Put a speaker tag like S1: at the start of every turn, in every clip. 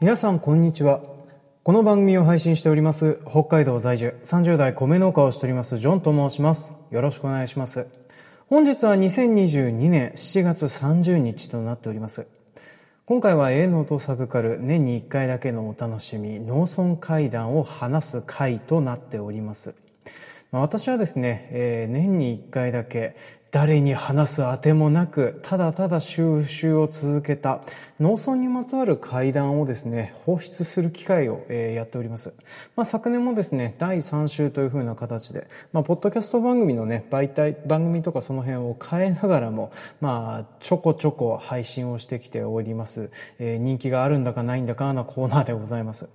S1: 皆さんこんにちは。この番組を配信しております北海道在住30代米農家をしておりますジョンと申します。よろしくお願いします。本日は2022年7月30日となっております。今回は A ノートサブカル年に1回だけのお楽しみ農村会談を話す会となっております。私はですね、えー、年に1回だけ誰に話すあてもなく、ただただ収集を続けた農村にまつわる会談をですね、放出する機会を、えー、やっております。まあ、昨年もですね、第3週というふうな形で、まあ、ポッドキャスト番組のね、媒体、番組とかその辺を変えながらも、まあ、ちょこちょこ配信をしてきております。えー、人気があるんだかないんだかなコーナーでございます。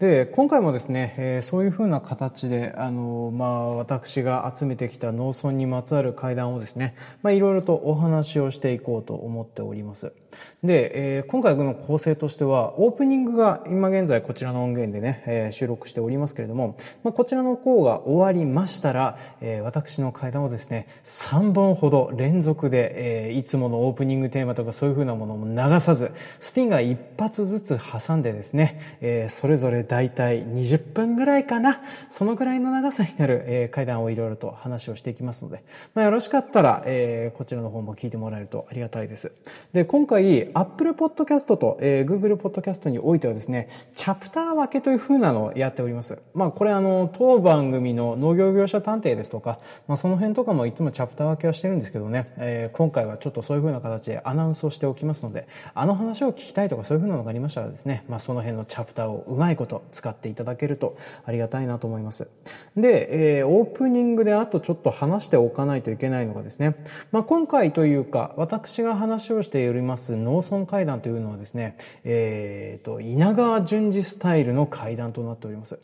S1: で、今回もですね、えー、そういうふうな形で、あの、まあ、私が集めてきた農村にまつわる会談をですね、まあ、いろいろとお話をしていこうと思っております。で、えー、今回の構成としては、オープニングが今現在こちらの音源でね、えー、収録しておりますけれども、まあ、こちらの方が終わりましたら、えー、私の会談をですね、3本ほど連続で、え、いつものオープニングテーマとかそういうふうなものも流さず、スティンが一発ずつ挟んでですね、え、それぞれ大体20分ぐらいかな。そのぐらいの長さになる、えー、会談をいろいろと話をしていきますので、まあ、よろしかったら、え、こちらの方も聞いてもらえるとありがたいです。で、今回、Apple Podcast と、えー、Google Podcast においてはですね、チャプター分けという風なのをやっております。まあ、これあの、当番組の農業業者探偵ですとか、まあ、その辺とかもいつもチャプター分けはしてるんですけどね、えー、今回はちょっとそういう風な形でアナウンスをしておきますので、あの話を聞きたいとかそういう風なのがありましたらですね、まあ、その辺のチャプターをうまいこと使っていただけるとありがたいなと思います。で、えー、オープニングであとちょっと話しておかないといけないのがですね、まあ、今回というか、私が話をしております農村会談というのはですね、えっ、ー、と、稲川淳二スタイルの会談となっております。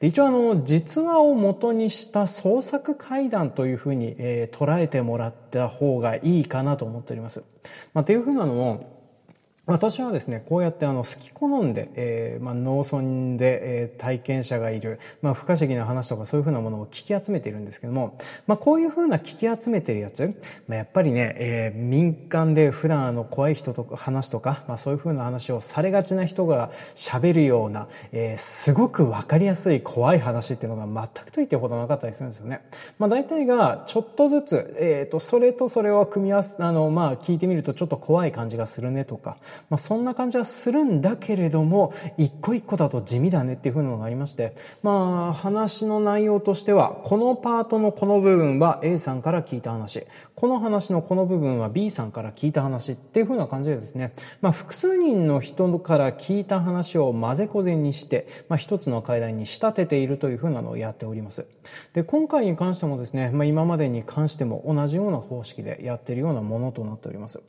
S1: で一応あの、実話を元にした創作会談というふうに、えー、捉えてもらった方がいいかなと思っております。まあ、っていうふうなのも、私はですね、こうやってあの、好き好んで、えー、まあ、農村で、えー、体験者がいる、まあ、不可思議な話とかそういうふうなものを聞き集めているんですけども、まあ、こういうふうな聞き集めてるやつ、まあ、やっぱりね、えー、民間で普段あの、怖い人とか話とか、まあ、そういうふうな話をされがちな人が喋るような、えー、すごくわかりやすい怖い話っていうのが全くと言ってほどなかったりするんですよね。まあ、大体が、ちょっとずつ、えっ、ー、と、それとそれを組み合わせ、あの、まあ、聞いてみるとちょっと怖い感じがするねとか、まあ、そんな感じはするんだけれども一個一個だと地味だねっていうふうなのがありましてまあ話の内容としてはこのパートのこの部分は A さんから聞いた話この話のこの部分は B さんから聞いた話っていうふうな感じでですね、まあ、複数人の人から聞いた話を混ぜこぜにして、まあ、一つの会談に仕立てているというふうなのをやっております。で今回に関してもですね、まあ、今までに関しても同じような方式でやっているようなものとなっております。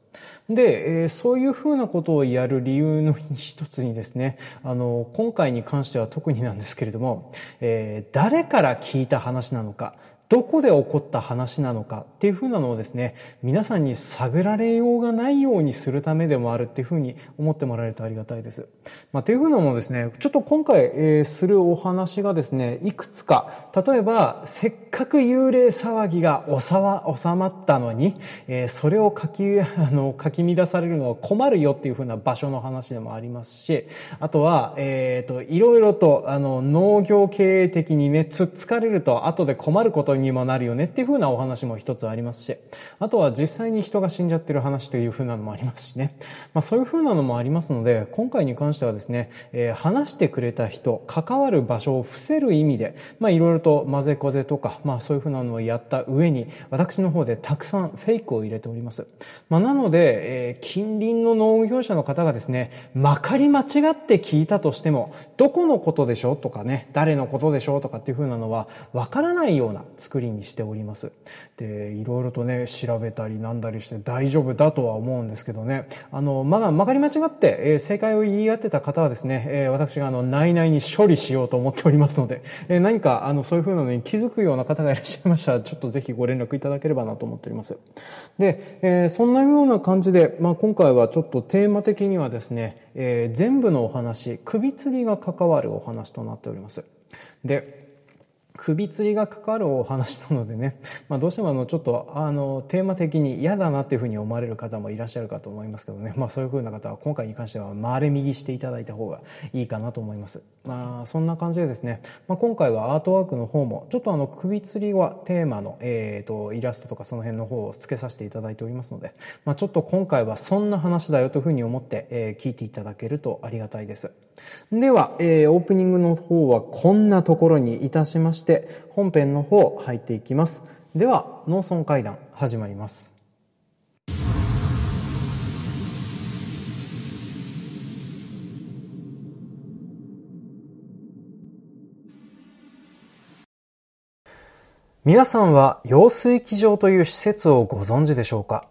S1: で、えー、そういうふうなことをやる理由の一つにですね、あの、今回に関しては特になんですけれども、えー、誰から聞いた話なのか、どこで起こった話なのかっていうふうなのをですね、皆さんに探られようがないようにするためでもあるっていうふうに思ってもらえるとありがたいです。まあ、っていうふうなのもですね、ちょっと今回、えー、するお話がですね、いくつか、例えば、せっかく幽霊騒ぎが収まったのに、えー、それを書き、あの、書き乱されるのは困るよっていうふうな場所の話でもありますし、あとは、えっ、ー、と、いろいろと、あの、農業経営的にね、つっつかれると後で困ることににもなるよねっていう風なお話も一つありますし、あとは実際に人が死んじゃってる話という風なのもありますしね。まあそういう風なのもありますので、今回に関してはですね、えー、話してくれた人、関わる場所を伏せる意味で、まあいろいろと混ぜこぜとか、まあそういう風なのをやった上に、私の方でたくさんフェイクを入れております。まあなので、えー、近隣の農業者の方がですね、まかり間違って聞いたとしても、どこのことでしょうとかね、誰のことでしょうとかっていう風なのは、わからないような作りにしております。で、いろいろとね、調べたりなんだりして大丈夫だとは思うんですけどね、あの、まだ、まかり間違って、えー、正解を言い合ってた方はですね、えー、私があの、内々に処理しようと思っておりますので、えー、何か、あの、そういうふうなのに気づくような方がいらっしゃいましたら、ちょっとぜひご連絡いただければなと思っております。で、えー、そんなような感じで、まあ、今回はちょっとテーマ的にはですね、えー、全部のお話、首吊りが関わるお話となっております。で、首吊りがかかるお話なのでね、まあ、どうしてもあのちょっとあのテーマ的に嫌だなっていうふうに思われる方もいらっしゃるかと思いますけどね、まあ、そういうふうな方は今回に関しては回れ右していただいた方がいいかなと思います。まあ、そんな感じでですね、まあ、今回はアートワークの方もちょっとあの首吊りはテーマの、えーと、イラストとかその辺の方を付けさせていただいておりますので、まあ、ちょっと今回はそんな話だよというふうに思って、えー、聞いていただけるとありがたいです。では、えー、オープニングの方はこんなところにいたしまして本編の方入っていきます。では農村会談始まります。皆さんは揚水機場という施設をご存知でしょうか？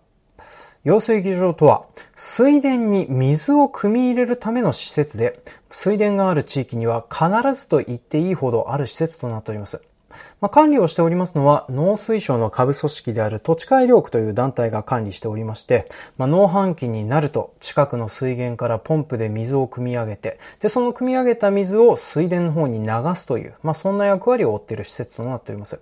S1: 揚水機場とは、水田に水を汲み入れるための施設で、水田がある地域には必ずと言っていいほどある施設となっております。まあ、管理をしておりますのは農水省の下部組織である土地改良区という団体が管理しておりまして、まあ、農繁期になると近くの水源からポンプで水を汲み上げて、で、その汲み上げた水を水田の方に流すという、まあ、そんな役割を負っている施設となっております。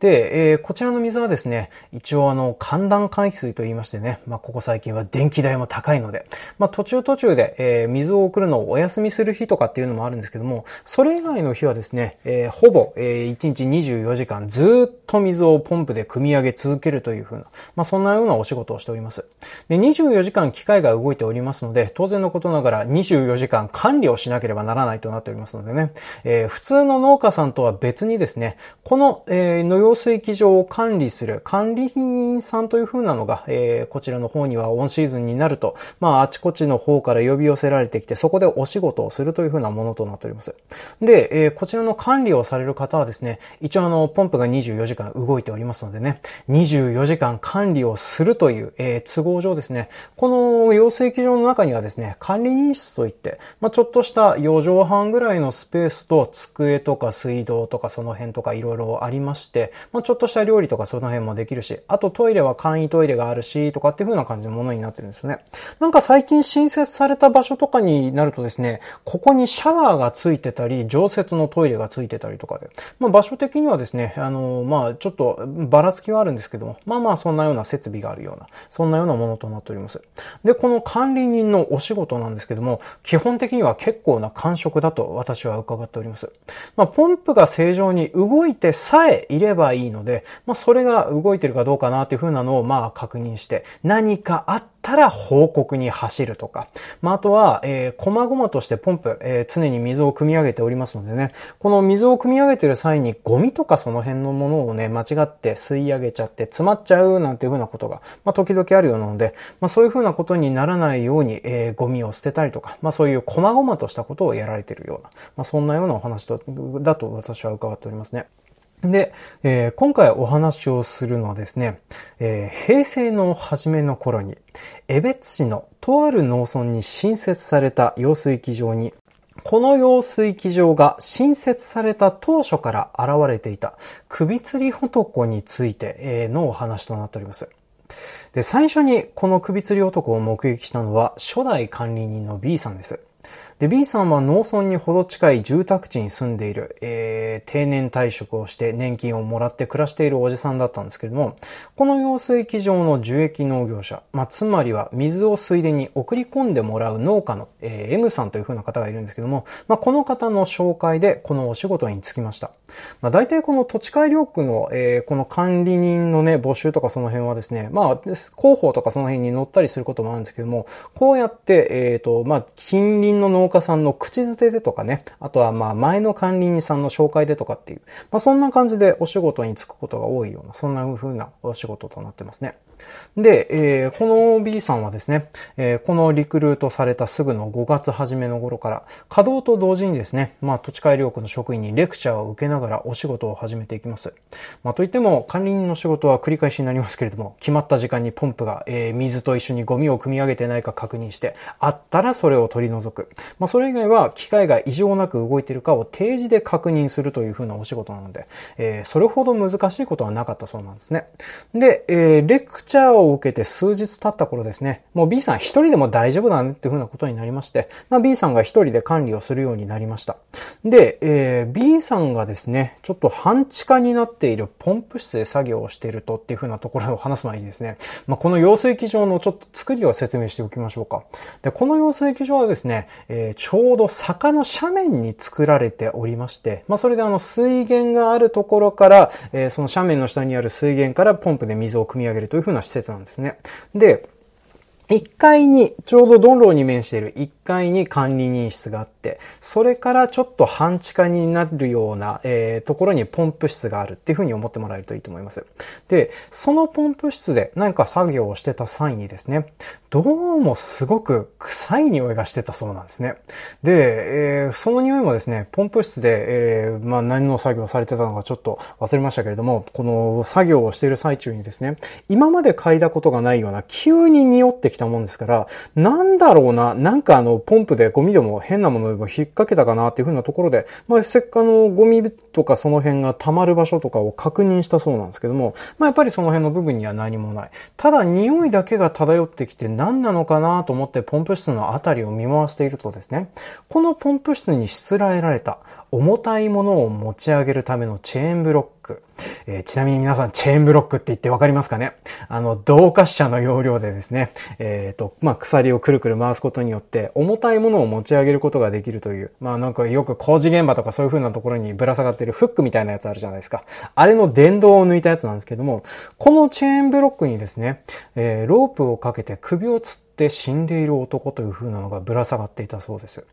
S1: で、えー、こちらの水はですね、一応あの、寒暖海水と言いましてね、まあ、ここ最近は電気代も高いので、まあ、途中途中で、えー、水を送るのをお休みする日とかっていうのもあるんですけども、それ以外の日はですね、えー、ほぼ、えー、1日24時間ずっと水をポンプで汲み上げ続けるというふうな、まあ、そんなようなお仕事をしております。で、24時間機械が動いておりますので、当然のことながら24時間管理をしなければならないとなっておりますのでね、えー、普通の農家さんとは別にですね、この、えーえー、農用水機場を管理する管理人さんという風なのが、え、こちらの方にはオンシーズンになると、まあ、あちこちの方から呼び寄せられてきて、そこでお仕事をするという風なものとなっております。で、え、こちらの管理をされる方はですね、一応あの、ポンプが24時間動いておりますのでね、24時間管理をするという、え、都合上ですね、この養水機場の中にはですね、管理人室といって、まあ、ちょっとした4畳半ぐらいのスペースと机とか水道とかその辺とかいろいろありまして、してまあ、ちょっとした料理とかその辺もできるし、あとトイレは簡易トイレがあるし、とかっていう風な感じのものになってるんですよね。なんか最近新設された場所とかになるとですね、ここにシャワーがついてたり、常設のトイレがついてたりとかで、まあ、場所的にはですね、あの、まあ、ちょっとばらつきはあるんですけども、まあまあそんなような設備があるような、そんなようなものとなっております。で、この管理人のお仕事なんですけども、基本的には結構な感触だと私は伺っております。まあ、ポンプが正常に動いてさえいればいいので、まあ、それが動いてるかどうかなっていう風なのを、まあ、確認して、何かあったら報告に走るとか、まあ、あとは、えー、細々としてポンプ、えー、常に水を汲み上げておりますのでね、この水を汲み上げてる際にゴミとかその辺のものをね、間違って吸い上げちゃって詰まっちゃうなんていう風なことが、まあ、時々あるようなので、まあ、そういう風なことにならないように、えー、ゴミを捨てたりとか、まあ、そういう細々としたことをやられてるような、まあ、そんなようなお話と、だと私は伺っておりますね。で、えー、今回お話をするのはですね、えー、平成の初めの頃に、江別市のとある農村に新設された用水機場に、この用水機場が新設された当初から現れていた首吊り男についてのお話となっております。で、最初にこの首吊り男を目撃したのは初代管理人の B さんです。で、B さんは農村にほど近い住宅地に住んでいる、えー、定年退職をして年金をもらって暮らしているおじさんだったんですけれども、この用水機場の受益農業者、まあ、つまりは水を水田に送り込んでもらう農家の、えー、M さんという風な方がいるんですけども、まあ、この方の紹介でこのお仕事に就きました。まあ、大体この土地改良区の、えー、この管理人のね、募集とかその辺はですね、まあ、広報とかその辺に載ったりすることもあるんですけども、こうやって、えっ、ー、と、まあ、近隣の農農家さんの口づてでとかね、あとはまあ前の管理人さんの紹介でとかっていう、まあそんな感じでお仕事に就くことが多いような、そんな風なお仕事となってますね。で、えー、この B さんはですね、えー、このリクルートされたすぐの5月初めの頃から、稼働と同時にですね、まあ土地改良区の職員にレクチャーを受けながらお仕事を始めていきます。まあといっても管理人の仕事は繰り返しになりますけれども、決まった時間にポンプが、えー、水と一緒にゴミを組み上げてないか確認して、あったらそれを取り除く。まあ、それ以外は機械が異常なく動いているかを定時で確認するというふうなお仕事なので、えー、それほど難しいことはなかったそうなんですね。で、えー、レクチャーを受けて数日経った頃ですね、もう B さん一人でも大丈夫だねっていうふうなことになりまして、まあ、B さんが一人で管理をするようになりました。で、えー、B さんがですね、ちょっと半地下になっているポンプ室で作業をしているとっていうふうなところを話す前にですね、まあ、この養水機場のちょっと作りを説明しておきましょうか。で、この養水機場はですね、えー、ちょうど坂の斜面に作られておりまして、まあ、それであの水源があるところから、えー、その斜面の下にある水源からポンプで水を汲み上げるというふうな施設なんですね。で、1階に、ちょうど道路に面している1階に管理人室があって、それからちょっと半地下になるような、えー、ところにポンプ室があるっていうふうに思ってもらえるといいと思います。で、そのポンプ室で何か作業をしてた際にですね、どうもすごく臭い匂いがしてたそうなんですね。で、えー、その匂いもですね、ポンプ室で、えー、まあ何の作業をされてたのかちょっと忘れましたけれども、この作業をしている最中にですね、今まで嗅いだことがないような急に匂ってきたもんですから、なんだろうな、なんかあの、ポンプでゴミでも変なものでも引っ掛けたかなっていう風なところで、まあ、せっかのゴミとかその辺が溜まる場所とかを確認したそうなんですけども、まあ、やっぱりその辺の部分には何もない。ただ、匂いだけが漂ってきて何なのかなと思ってポンプ室のあたりを見回しているとですね、このポンプ室にしつらえられた重たいものを持ち上げるためのチェーンブロック、えー、ちなみに皆さん、チェーンブロックって言ってわかりますかね？あの、動滑車の要領でですね、ええっ、ー、と、まあ、鎖をくるくる回すことによって、重たいものを持ち上げることができるという、まあ、なんかよく工事現場とかそういう風なところにぶら下がってるフックみたいなやつあるじゃないですか。あれの電動を抜いたやつなんですけども、このチェーンブロックにですね、えー、ロープをかけて首をつって死んでいる男という風なのがぶら下がっていたそうです。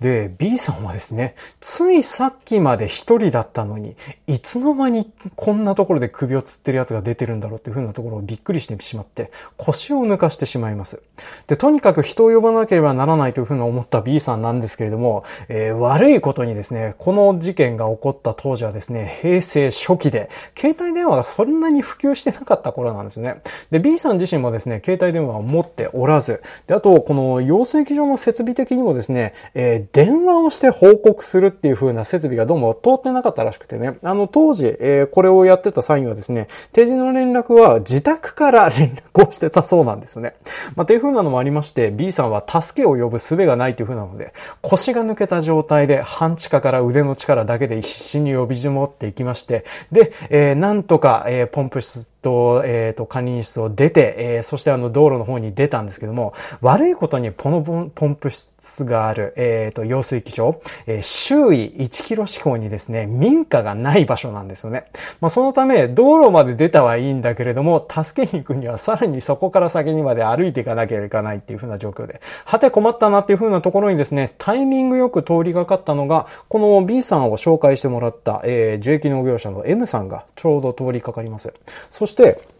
S1: で、B さんはですね、ついさっきまで一人だったのに、いつの間にこんなところで首をつってるやつが出てるんだろうっていう風なところをびっくりしてしまって、腰を抜かしてしまいます。で、とにかく人を呼ばなければならないという風に思った B さんなんですけれども、えー、悪いことにですね、この事件が起こった当時はですね、平成初期で、携帯電話がそんなに普及してなかった頃なんですよね。で、B さん自身もですね、携帯電話を持っておらず、で、あと、この養水機場の設備的にもですね、えー電話をして報告するっていう風な設備がどうも通ってなかったらしくてね。あの、当時、えー、これをやってた際にはですね、定時の連絡は自宅から連絡をしてたそうなんですよね。まあ、っていう風なのもありまして、B さんは助けを呼ぶ術がないという風なので、腰が抜けた状態で半地下から腕の力だけで必死に呼びじもっていきまして、で、えー、なんとか、えー、ポンプ室と、えっ、ー、と、管理室を出て、えー、そしてあの、道路の方に出たんですけども、悪いことにこのポンプ室がある、えっ、ー、と、用水機場、えー、周囲1キロ四方にですね、民家がない場所なんですよね。まあ、そのため、道路まで出たはいいんだけれども、助けに行くにはさらにそこから先にまで歩いていかなければいけないっていう風な状況で、はて困ったなっていう風なところにですね、タイミングよく通りがかったのが、この B さんを紹介してもらった、えー、樹液農業者の M さんがちょうど通りかかります。そして、して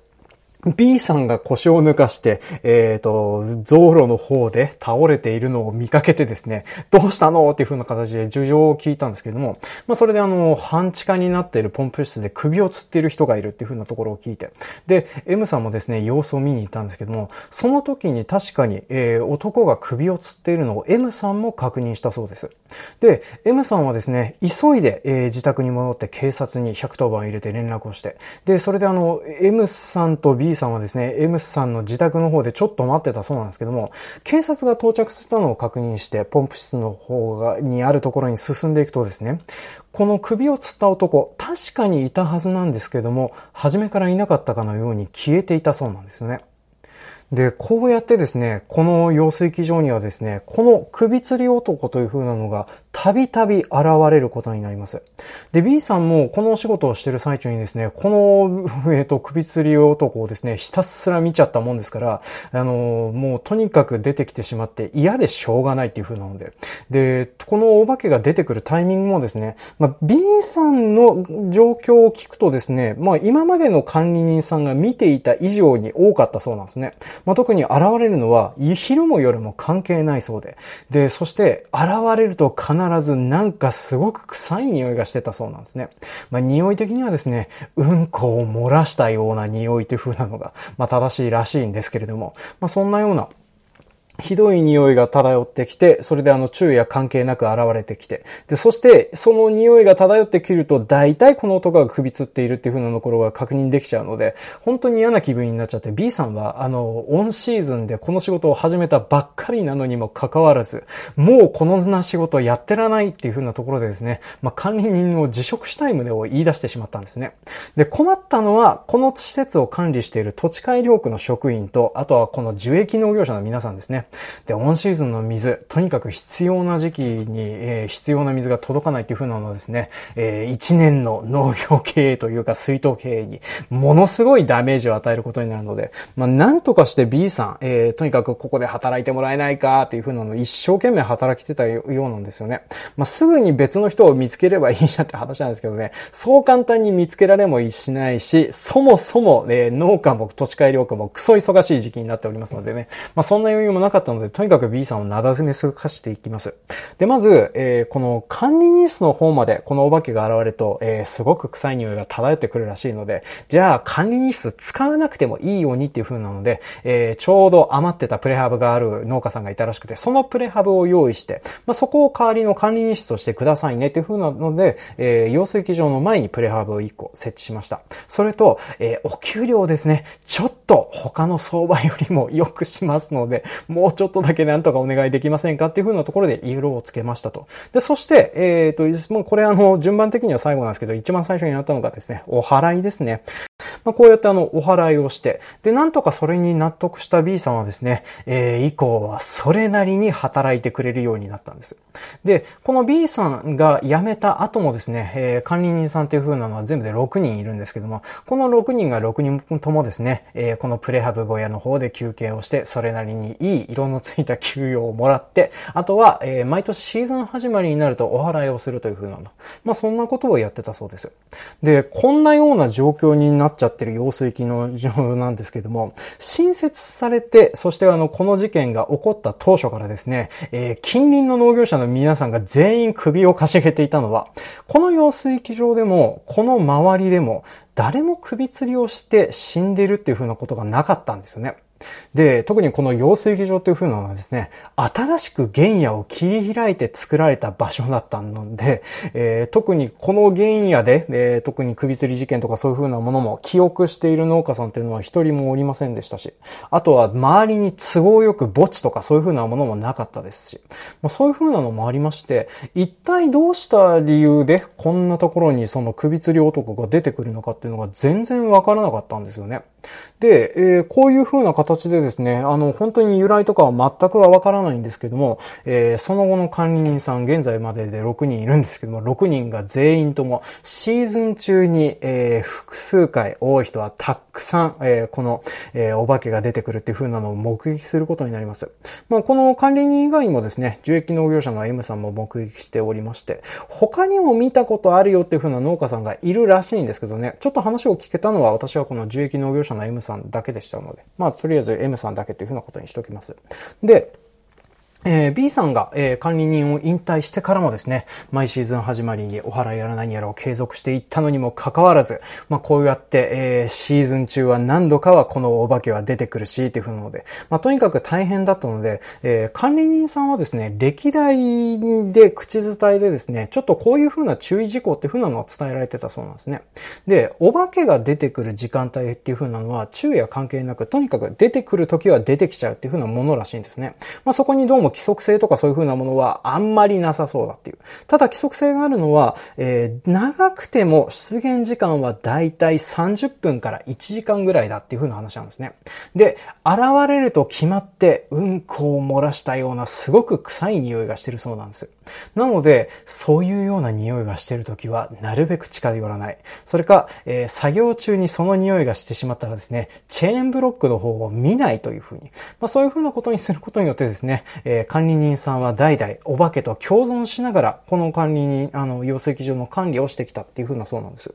S1: B さんが腰を抜かして、えっ、ー、と、道路の方で倒れているのを見かけてですね、どうしたのっていう風な形で事情を聞いたんですけれども、まあそれであの、半地下になっているポンプ室で首を吊っている人がいるっていう風なところを聞いて、で、M さんもですね、様子を見に行ったんですけども、その時に確かに、えー、男が首を吊っているのを M さんも確認したそうです。で、M さんはですね、急いで、えー、自宅に戻って警察に110番入れて連絡をして、で、それであの、M さんと B さんはですね、M さんの自宅の方でちょっと待ってたそうなんですけども、警察が到着したのを確認して、ポンプ室の方が、にあるところに進んでいくとですね、この首を吊った男、確かにいたはずなんですけども、初めからいなかったかのように消えていたそうなんですよね。で、こうやってですね、この用水機場にはですね、この首吊り男という風なのがたびたび現れることになります。で、B さんもこのお仕事をしている最中にですね、この、えっ、ー、と、首吊り男をですね、ひたすら見ちゃったもんですから、あの、もうとにかく出てきてしまって嫌でしょうがないっていう風なので。で、このお化けが出てくるタイミングもですね、まあ、B さんの状況を聞くとですね、まあ、今までの管理人さんが見ていた以上に多かったそうなんですね。まあ、特に現れるのは、昼も夜も関係ないそうで。で、そして、現れると必ずなんかすごく臭い匂いがしてたそうなんですね。まあ、匂い的にはですね、うんこを漏らしたような匂いという風なのが、まあ、正しいらしいんですけれども、まあ、そんなようなひどい匂いが漂ってきて、それであの昼夜関係なく現れてきて、で、そしてその匂いが漂ってくると、大体この男が首つっているっていう風なところが確認できちゃうので、本当に嫌な気分になっちゃって、B さんはあの、オンシーズンでこの仕事を始めたばっかりなのにもかかわらず、もうこのな仕事やってらないっていう風なところでですね、まあ、管理人を辞職したい旨を言い出してしまったんですね。で、困ったのは、この施設を管理している土地改良区の職員と、あとはこの樹液農業者の皆さんですね。で、オンシーズンの水、とにかく必要な時期に、えー、必要な水が届かないっていう風なのはですね、えー、1年の農業経営というか水筒経営にものすごいダメージを与えることになるので、まあ、なんとかして B さん、えー、とにかくここで働いてもらえないかっていう風なのを一生懸命働きてたようなんですよね。まあ、すぐに別の人を見つければいいじゃんって話なんですけどね、そう簡単に見つけられもしないし、そもそも、えー、農家も土地改良区もクソ忙しい時期になっておりますのでね、まあ、そんな余裕もなかったので、とにかく B さんをなだめすかしていきます。で、まず、えー、この管理ニスの方までこのお化けが現れると、えー、すごく臭い匂いが漂ってくるらしいので、じゃあ管理日数使わなくてもいいようにっていう風なので、えー、ちょうど余ってたプレハブがある農家さんがいたらしくて、そのプレハブを用意して、まあ、そこを代わりの管理日数としてくださいねっていう風なので、えー、養水機場の前にプレハブを1個設置しました。それと、え、お給料ですね。ちょっと他の相場よりも良くしますので、もうちょっとだけなんとかお願いできませんかっていう風なところで色をつけましたと。で、そして、えっ、ー、と、もうこれあの、順番的には最後なんですけど、一番最初にやったのがですね、お払いですね。まあ、こうやってあの、お払いをして、で、なんとかそれに納得した B さんはですね、えー、以降はそれなりに働いてくれるようになったんです。で、この B さんが辞めた後もですね、えー、管理人さんっていう風なのは全部で6人いるんですけども、この6人が6人ともですね、えー、このプレハブ小屋の方で休憩をして、それなりにいい色のついた給与をもらって、あとは、えー、毎年シーズン始まりになるとお払いをするという風なの。まあ、そんなことをやってたそうです。で、こんなような状況になっちゃってる用水機の状況なんですけども、新設されて、そしてあの、この事件が起こった当初からですね、えー、近隣の農業者の皆さんが全員首をかしげていたのは、この用水機場でも、この周りでも、誰も首吊りをして死んでるっていうふうなことがなかったんですよね。で、特にこの養水機場という風なのはですね、新しく原野を切り開いて作られた場所だったので、えー、特にこの原野で、えー、特に首吊り事件とかそういう風なものも記憶している農家さんっていうのは一人もおりませんでしたし、あとは周りに都合よく墓地とかそういう風なものもなかったですし、まあ、そういう風なのもありまして、一体どうした理由でこんなところにその首吊り男が出てくるのかっていうのが全然わからなかったんですよね。で、えー、こういう風な形でですね、あの、本当に由来とかは全くはわからないんですけども、えー、その後の管理人さん、現在までで6人いるんですけども、6人が全員ともシーズン中に、えー、複数回、多い人はたくさん、えー、この、えー、お化けが出てくるっていう風なのを目撃することになります。まあ、この管理人以外にもですね、樹液農業者の M さんも目撃しておりまして、他にも見たことあるよっていう風な農家さんがいるらしいんですけどね、ちょっと話を聞けたのは私はこの樹液農業者の M さんだけでしたので、まあ、とりあえず M さんだけという風なことにしておきます。で、えー、B さんが、えー、管理人を引退してからもですね、毎シーズン始まりにお払いやら何やらを継続していったのにもかかわらず、まあこうやって、えー、シーズン中は何度かはこのお化けは出てくるし、っていうふうなので、まあとにかく大変だったので、えー、管理人さんはですね、歴代で口伝えでですね、ちょっとこういうふうな注意事項っていうふうなのを伝えられてたそうなんですね。で、お化けが出てくる時間帯っていうふうなのは、昼夜関係なく、とにかく出てくる時は出てきちゃうっていうふうなものらしいんですね。まあそこにどうも規則性とかそういう風なものはあんまりなさそうだっていう。ただ規則性があるのは、えー、長くても出現時間はだいたい30分から1時間ぐらいだっていう風な話なんですね。で、現れると決まってうんこを漏らしたようなすごく臭い匂いがしてるそうなんです。なので、そういうような匂いがしてるときは、なるべく近寄らない。それか、えー、作業中にその匂いがしてしまったらですね、チェーンブロックの方を見ないというふうに。まあ、そういうふうなことにすることによってですね、えー、管理人さんは代々お化けと共存しながら、この管理人、あの、養成機場の管理をしてきたっていうふうなそうなんです。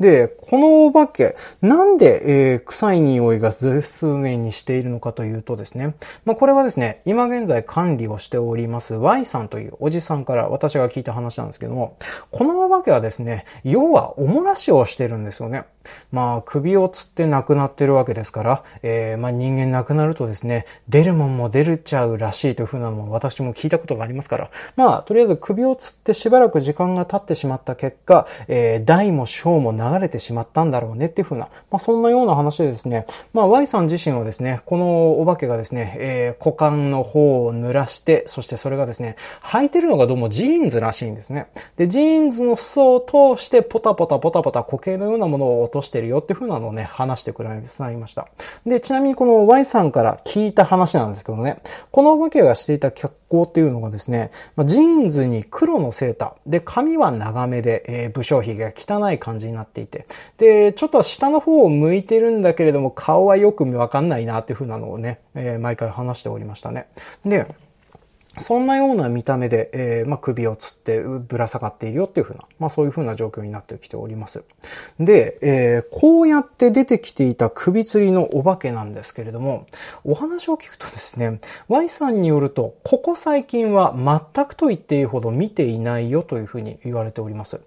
S1: で、このお化け、なんで、えー、臭い匂いが数年にしているのかというとですね、まあ、これはですね、今現在管理をしております Y さんというおじさんさんから私が聞いた話なんですけども、このお化けはですね、要はおもらしをしてるんですよね。まあ、首をつって亡くなってるわけですから、えー、まあ人間亡くなるとですね、出るもんも出るちゃうらしいというふうなのも私も聞いたことがありますから、まあ、とりあえず首をつってしばらく時間が経ってしまった結果、えー、大も小も流れてしまったんだろうねっていうふうな、まあそんなような話でですね、まあ Y さん自身はですね、このお化けがですね、えー、股間の方を濡らして、そしてそれがですね、履いてるのがどうもジーンズらしいんですね。で、ジーンズの裾を通してポタポタポタポタ固形のようなものを落としてるよっていうふうなのをね、話してくれました。で、ちなみにこの Y さんから聞いた話なんですけどね、このお化けがしていた格好っていうのがですね、まあ、ジーンズに黒のセーター、で、髪は長めで、えー、無精髭が汚い感じになっていて、で、ちょっと下の方を向いてるんだけれども、顔はよくわかんないなっていうふうなのをね、えー、毎回話しておりましたね。で、そんなような見た目で、えー、まあ、首をつってぶら下がっているよっていうふうな、まあ、そういうふうな状況になってきております。で、えー、こうやって出てきていた首吊りのお化けなんですけれども、お話を聞くとですね、Y さんによると、ここ最近は全くと言っていいほど見ていないよというふうに言われております。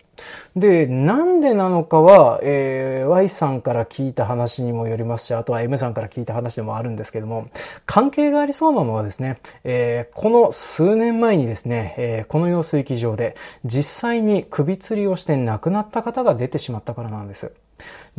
S1: で、なんでなのかは、えー、Y さんから聞いた話にもよりますし、あとは M さんから聞いた話でもあるんですけども、関係がありそうなのはですね、えー、この数年前にですね、えー、この用水機場で実際に首吊りをして亡くなった方が出てしまったからなんです。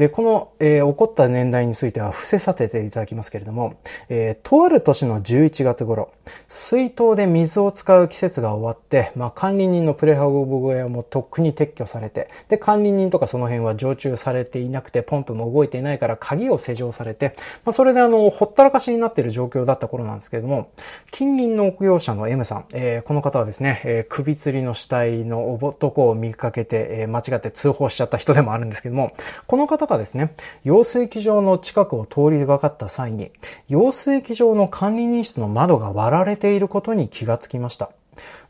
S1: で、この、えー、起こった年代については伏せさせていただきますけれども、えー、とある年の11月頃、水筒で水を使う季節が終わって、まあ、管理人のプレハブ小屋もとっくに撤去されて、で、管理人とかその辺は常駐されていなくて、ポンプも動いていないから鍵を施錠されて、まあ、それであの、ほったらかしになっている状況だった頃なんですけれども、近隣の屋用者の M さん、えー、この方はですね、えー、首吊りの死体の男を見かけて、えー、間違って通報しちゃった人でもあるんですけども、この方がですね、用水機場の近くを通りがかった際に、用水機場の管理人室の窓が割られていることに気がつきました。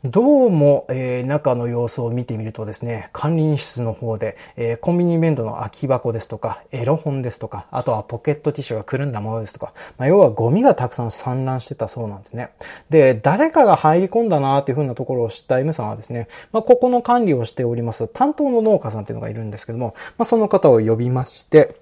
S1: どうも、えー、中の様子を見てみるとですね、管理室の方で、えー、コンビニ弁当の空き箱ですとか、エロ本ですとか、あとはポケットティッシュがくるんだものですとか、まあ、要はゴミがたくさん散乱してたそうなんですね。で、誰かが入り込んだなーっていう風なところを知った M さんはですね、まあ、ここの管理をしております担当の農家さんっていうのがいるんですけども、まあ、その方を呼びまして、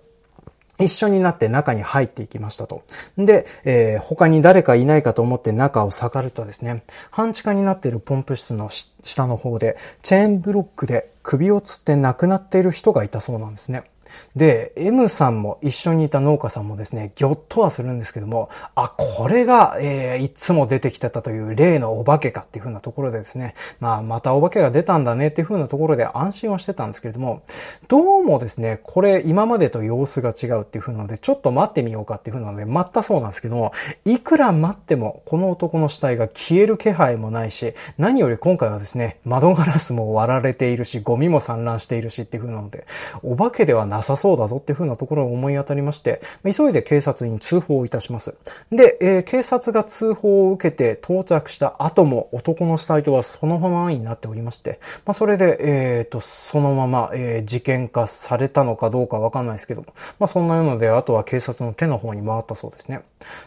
S1: 一緒になって中に入っていきましたと。で、えー、他に誰かいないかと思って中を下がるとですね、半地下になっているポンプ室の下の方で、チェーンブロックで首をつって亡くなっている人がいたそうなんですね。で、M さんも一緒にいた農家さんもですね、ぎょっとはするんですけども、あ、これが、えー、いつも出てきてたという例のお化けかっていう風なところでですね、まあ、またお化けが出たんだねっていう風なところで安心はしてたんですけれども、どうもですね、これ今までと様子が違うっていう風なので、ちょっと待ってみようかっていう風なので、待ったそうなんですけども、いくら待っても、この男の死体が消える気配もないし、何より今回はですね、窓ガラスも割られているし、ゴミも散乱しているしっていう風なので、お化けではなさそうだぞっていう風なところを思い当たりまして、急いで警察に通報いたします。で、えー、警察が通報を受けて到着した後も男の死体とはそのままになっておりまして、まあ、それで、えっ、ー、と、そのまま、えー、事件化されたのかどうかわかんないですけども、まあ、そんなようなので、あとは警察の手の方に回ったそうですね。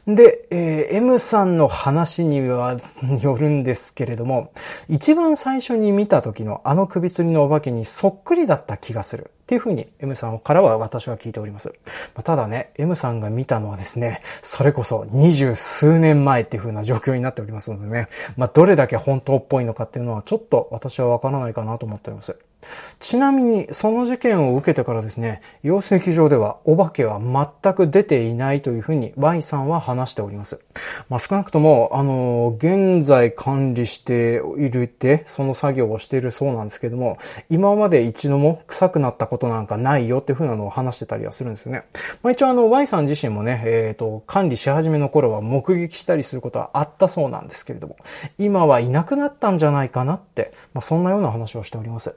S1: で、えー、M さんの話にはよるんですけれども、一番最初に見た時のあの首吊りのお化けにそっくりだった気がする。っていうふうに M さんからは私は聞いております。ただね、M さんが見たのはですね、それこそ二十数年前っていうふうな状況になっておりますのでね、まあ、どれだけ本当っぽいのかっていうのはちょっと私はわからないかなと思っております。ちなみに、その事件を受けてからですね、養成機場ではお化けは全く出ていないというふうに Y さんは話しております。まあ、少なくとも、あの、現在管理しているって、その作業をしているそうなんですけども、今まで一度も臭くなったことなんかないよっていうふうなのを話してたりはするんですよね。まあ、一応あの、Y さん自身もね、えっ、ー、と、管理し始めの頃は目撃したりすることはあったそうなんですけれども、今はいなくなったんじゃないかなって、まあ、そんなような話をしております。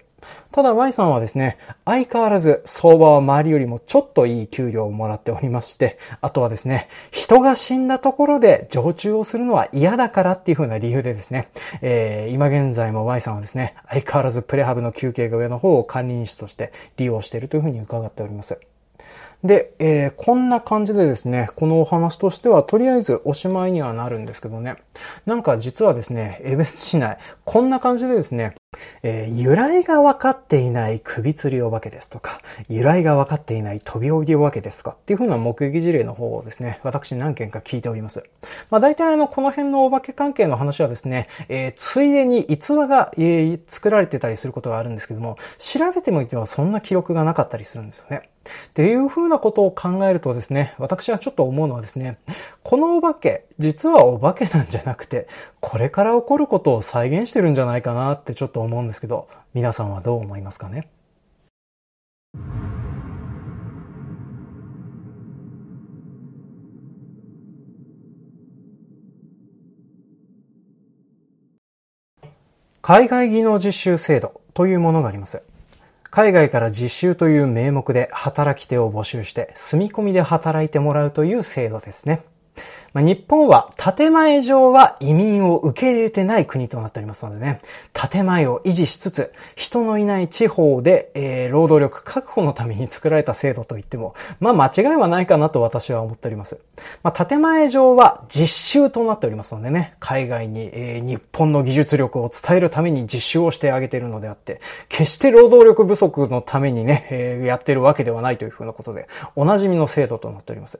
S1: ただ Y さんはですね、相変わらず相場は周りよりもちょっといい給料をもらっておりまして、あとはですね、人が死んだところで常駐をするのは嫌だからっていう風な理由でですね、えー、今現在も Y さんはですね、相変わらずプレハブの休憩が上の方を管理人士として利用しているという風に伺っております。で、えー、こんな感じでですね、このお話としては、とりあえずおしまいにはなるんですけどね。なんか実はですね、江別市内、こんな感じでですね、えー、由来が分かっていない首吊りお化けですとか、由来が分かっていない飛び降りお化けですかっていう風な目撃事例の方をですね、私何件か聞いております。まあ大体あの、この辺のお化け関係の話はですね、えー、ついでに逸話が、えー、作られてたりすることがあるんですけども、調べてもいてもそんな記録がなかったりするんですよね。っていう風なことを考えるとですね、私はちょっと思うのはですね、このお化け、実はお化けなんじゃなくて、これから起こることを再現してるんじゃないかなってちょっと思うんですけど、皆さんはどう思いますかね？海外技能実習制度というものがあります。海外から実習という名目で働き手を募集して住み込みで働いてもらうという制度ですね。ま、日本は建前上は移民を受け入れてない国となっておりますのでね、建前を維持しつつ、人のいない地方で、えー、労働力確保のために作られた制度といっても、まあ間違いはないかなと私は思っております。まあ、建前上は実習となっておりますのでね、海外に、えー、日本の技術力を伝えるために実習をしてあげているのであって、決して労働力不足のためにね、えー、やってるわけではないというふうなことで、おなじみの制度となっております。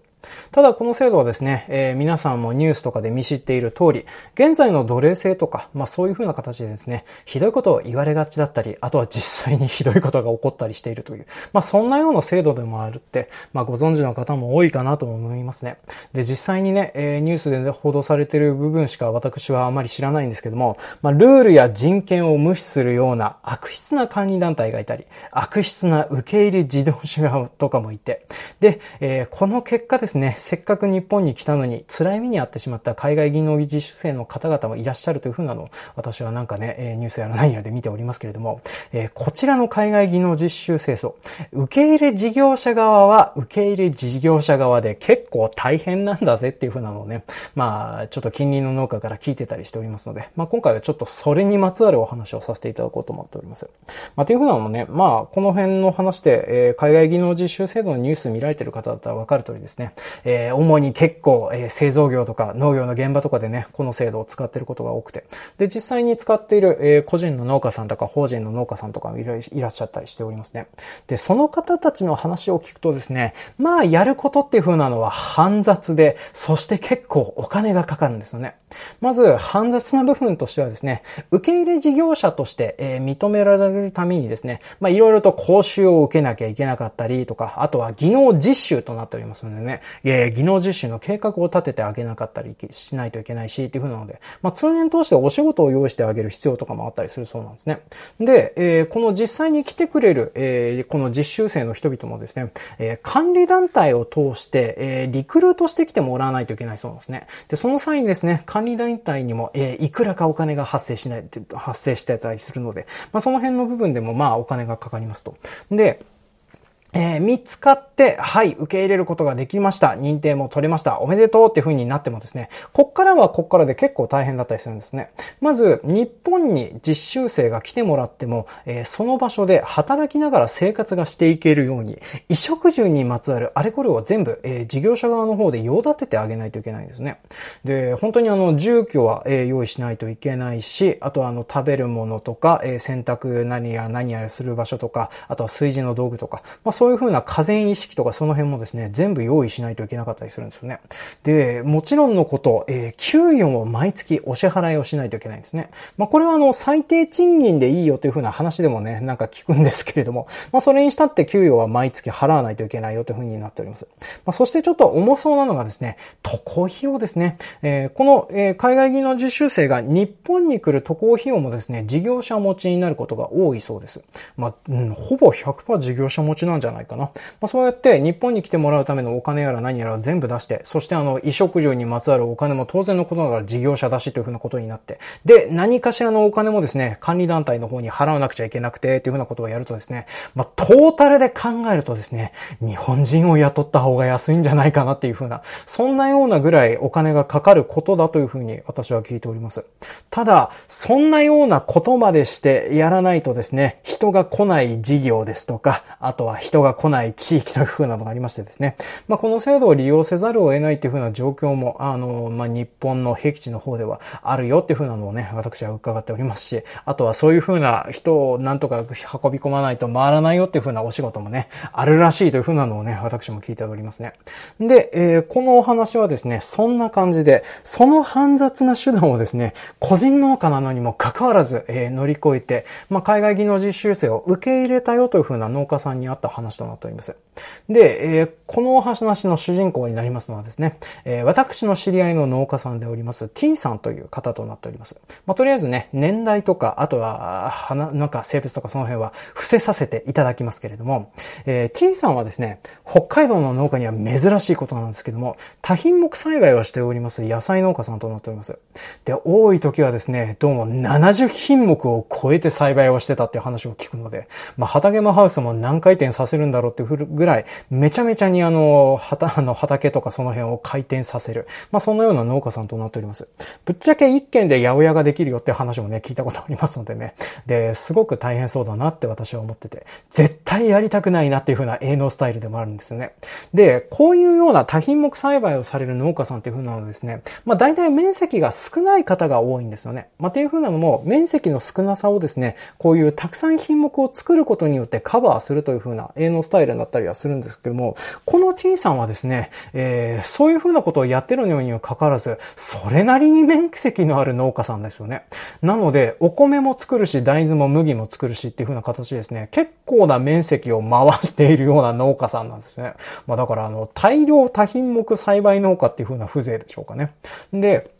S1: ただこの制度はですね、えー、皆さんもニュースとかで見知っている通り、現在の奴隷制とか、まあそういう風な形でですね、ひどいことを言われがちだったり、あとは実際にひどいことが起こったりしているという、まあそんなような制度でもあるって、まあご存知の方も多いかなと思いますね。で、実際にね、えー、ニュースで、ね、報道されている部分しか私はあまり知らないんですけども、まあルールや人権を無視するような悪質な管理団体がいたり、悪質な受け入れ自動車とかもいて、で、えー、この結果ですね、せっかく日本に来たのに辛い目に遭ってしまった海外技能実習生の方々もいらっしゃるというふうなのを私はなんかね、ニュースやら何やらで見ておりますけれども、えこちらの海外技能実習生層、受け入れ事業者側は受け入れ事業者側で結構大変なんだぜっていうふうなのをね、まあ、ちょっと近隣の農家から聞いてたりしておりますので、まあ今回はちょっとそれにまつわるお話をさせていただこうと思っております。まあというふうなのもね、まあこの辺の話で、え、海外技能実習制度のニュース見られている方だったらわかる通りですね、え、主に結構、えー、製造業とか農業の現場とかでね、この制度を使ってることが多くて。で、実際に使っている、えー、個人の農家さんとか法人の農家さんとかもいらっしゃったりしておりますね。で、その方たちの話を聞くとですね、まあ、やることっていう風なのは煩雑で、そして結構お金がかかるんですよね。まず、煩雑な部分としてはですね、受け入れ事業者として、えー、認められるためにですね、まあ、いろいろと講習を受けなきゃいけなかったりとか、あとは技能実習となっておりますのでね、えー、技能実習の計画を立ててあげなかったりしないといけないし、っていう風なので、まあ、通年通してお仕事を用意してあげる必要とかもあったりするそうなんですね。で、えー、この実際に来てくれる、えー、この実習生の人々もですね、えー、管理団体を通して、えー、リクルートしてきてもらわないといけないそうなんですね。で、その際にですね、管理団体にも、えー、いくらかお金が発生しない、発生してたりするので、まあ、その辺の部分でも、まあ、お金がかかりますと。で、えー、見つかって、はい、受け入れることができました。認定も取れました。おめでとうっていう風になってもですね、こっからはこっからで結構大変だったりするんですね。まず、日本に実習生が来てもらっても、えー、その場所で働きながら生活がしていけるように、衣食住にまつわるあれこれを全部、えー、事業者側の方で用立ててあげないといけないんですね。で、本当にあの、住居は、えー、用意しないといけないし、あとはあの、食べるものとか、えー、洗濯何や何やする場所とか、あとは炊事の道具とか、まあそういうふうな家電意識とかその辺もですね、全部用意しないといけなかったりするんですよね。で、もちろんのこと、えー、給与を毎月お支払いをしないといけないんですね。まあ、これはあの、最低賃金でいいよというふうな話でもね、なんか聞くんですけれども、まあ、それにしたって給与は毎月払わないといけないよというふうになっております。まあ、そしてちょっと重そうなのがですね、渡航費用ですね。えー、この、えー、海外技能実習生が日本に来る渡航費用もですね、事業者持ちになることが多いそうです。まあ、うん、ほぼ100%事業者持ちなんじゃないないかな。まあ、そうやって日本に来てもらうためのお金やら何やら全部出して、そしてあの、衣食住にまつわるお金も当然のことながら事業者だしというふうなことになって、で、何かしらのお金もですね、管理団体の方に払わなくちゃいけなくて、というふうなことをやるとですね、まあ、トータルで考えるとですね、日本人を雇った方が安いんじゃないかなっていうふうな、そんなようなぐらいお金がかかることだというふうに私は聞いております。ただ、そんなようなことまでしてやらないとですね、人が来ない事業ですとか、あとは人が来ない地域というふうなのがありましてですね、まあ、この制度を利用せざるを得ないっていうふうな状況も、あの、まあ、日本の僻地の方ではあるよっていうふうなのをね、私は伺っておりますし、あとはそういうふうな人をなんとか運び込まないと回らないよっていうふうなお仕事もね、あるらしいというふうなのをね、私も聞いておりますね。で、えー、このお話はですね、そんな感じで、その煩雑な手段をですね、個人農家なのにもかかわらず、えー、乗り越えて、まあ、海外技能実習生を受け入れたよというふうな農家さんにあった話となっております。で、えー、このお話の主人公になりますのはですね、えー、私の知り合いの農家さんでおります T さんという方となっております。まあ、とりあえずね、年代とか、あとは、花、なんか性別とかその辺は伏せさせていただきますけれども、えー、T さんはですね、北海道の農家には珍しいことなんですけども、多品目栽培をしております野菜農家さんとなっております。で、多い時はですね、どうも70品目を超えて栽培をしてたっていう話を聞くので、まあ、畑間ハウスも何回転させるんだろうっていうぐらい、めちゃめちゃにあの、畑、あの、畑とかその辺を回転させる。まあ、そんなような農家さんとなっております。ぶっちゃけ一軒で八百屋ができるよって話もね、聞いたことありますのでね。で、すごく大変そうだなって私は思ってて、絶対やりたくないなっていう風な営農スタイルでもあるんですよね。で、こういうような多品目栽培をされる農家さんっていう風なのですね、まあ大体面積が少ない方が多いんですよね。まあっていう風なのも、面積の少なさをですね、こういうたくさん品目を作ることによってカバーするという風な営農スタイルになったりはするんですけども、この T さんはですね、えー、そういう風なことをやってるのにもかかわらず、それなりに面積のある農家さんですよね。なので、お米も作るし、大豆も麦も作るしっていう風な形ですね、結構な面積を回しているような農家さんなんですね。まあだからあの、大量多品目栽培農家っていう風な風情でしょうかね。で、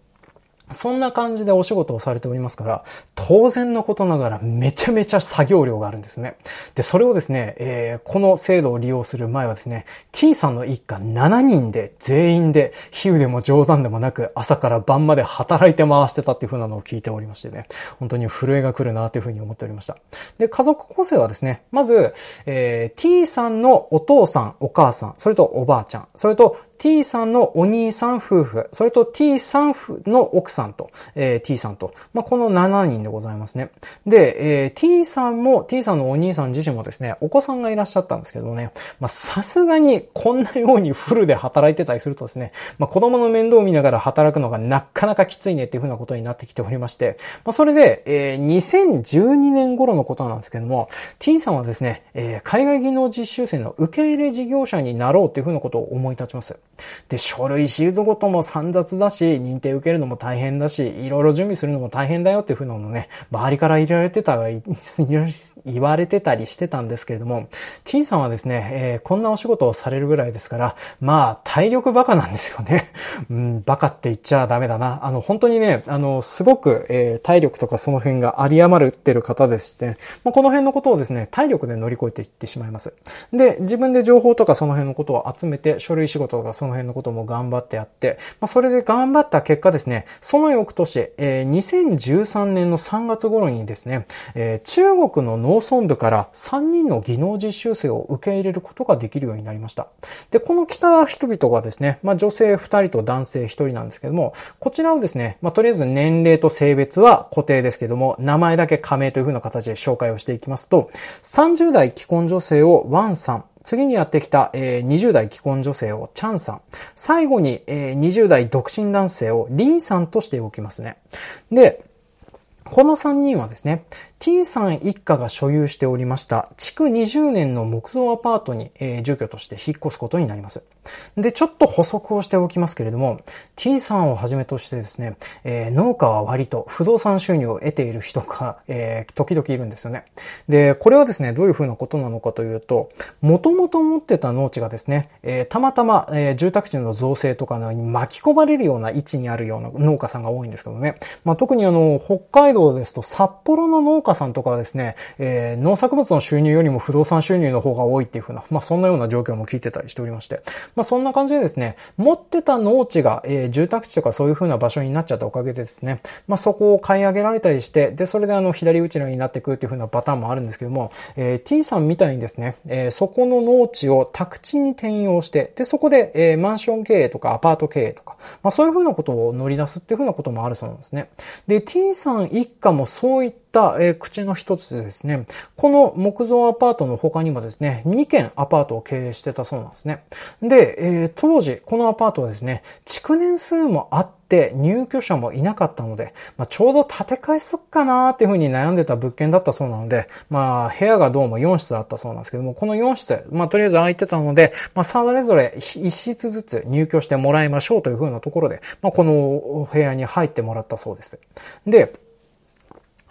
S1: そんな感じでお仕事をされておりますから、当然のことながらめちゃめちゃ作業量があるんですね。で、それをですね、えー、この制度を利用する前はですね、T さんの一家7人で全員で、比喩でも冗談でもなく朝から晩まで働いて回してたっていう風なのを聞いておりましてね、本当に震えが来るなという風に思っておりました。で、家族構成はですね、まず、えー、T さんのお父さん、お母さん、それとおばあちゃん、それと T さんのお兄さん夫婦、それと T さん夫の奥さんと、えー、T さんと、まあ、この7人でございますね。で、えー、T さんも、T さんのお兄さん自身もですね、お子さんがいらっしゃったんですけどね、ま、さすがにこんなようにフルで働いてたりするとですね、まあ、子供の面倒を見ながら働くのがなかなかきついねっていうふうなことになってきておりまして、まあ、それで、えー、2012年頃のことなんですけども、T さんはですね、えー、海外技能実習生の受け入れ事業者になろうっていうふうなことを思い立ちます。で、書類シーズごとも散雑だし、認定受けるのも大変だし、いろいろ準備するのも大変だよっていうふうなのね、周りから言われてた、言われてたりしてたんですけれども、T さんはですね、えー、こんなお仕事をされるぐらいですから、まあ、体力バカなんですよね。うん、バカって言っちゃダメだな。あの、本当にね、あの、すごく、えー、体力とかその辺が有り余るってる方でして、まあ、この辺のことをですね、体力で乗り越えていってしまいます。で、自分で情報とかその辺のことを集めて、書類仕事とかその辺のことも頑張ってやって、まあ、それで頑張った結果ですね、その翌年、えー、2013年の3月頃にですね、えー、中国の農村部から3人の技能実習生を受け入れることができるようになりました。で、この来た人々がですね、まあ、女性2人と男性1人なんですけども、こちらをですね、まあ、とりあえず年齢と性別は固定ですけども、名前だけ加盟という風な形で紹介をしていきますと、30代既婚女性をワンさん、次にやってきた、えー、20代既婚女性をチャンさん。最後に、えー、20代独身男性をリンさんとしておきますね。で、この3人はですね、T さん一家が所有しておりました、築20年の木造アパートに、えー、住居として引っ越すことになります。で、ちょっと補足をしておきますけれども、T さんをはじめとしてですね、えー、農家は割と不動産収入を得ている人が、えー、時々いるんですよね。で、これはですね、どういうふうなことなのかというと、もともと持ってた農地がですね、えー、たまたま、えー、住宅地の造成とかに巻き込まれるような位置にあるような農家さんが多いんですけどね。まあ、特にあの、北海道道ですと札幌の農家さんとかはですね、えー、農作物の収入よりも不動産収入の方が多いっていうふうな、まあそんなような状況も聞いてたりしておりまして、まあそんな感じでですね、持ってた農地が、えー、住宅地とかそういうふうな場所になっちゃったおかげでですね、まあそこを買い上げられたりして、で、それであの左打ちのようになってくるっていうふうなパターンもあるんですけども、えー、T さんみたいにですね、えー、そこの農地を宅地に転用して、で、そこで、えー、マンション経営とかアパート経営とか、まあそういうふうなことを乗り出すっていうふうなこともあるそうなんですね。で、T さん一家もそういった、え、口の一つでですね、この木造アパートの他にもですね、2軒アパートを経営してたそうなんですね。で、え、当時、このアパートはですね、築年数もあって入居者もいなかったので、まあ、ちょうど建て替えすっかなーっていうふうに悩んでた物件だったそうなので、まあ、部屋がどうも4室あったそうなんですけども、この4室、まあ、とりあえず空いてたので、まあ、それぞれ1室ずつ入居してもらいましょうというふうなところで、まあ、この部屋に入ってもらったそうです。で、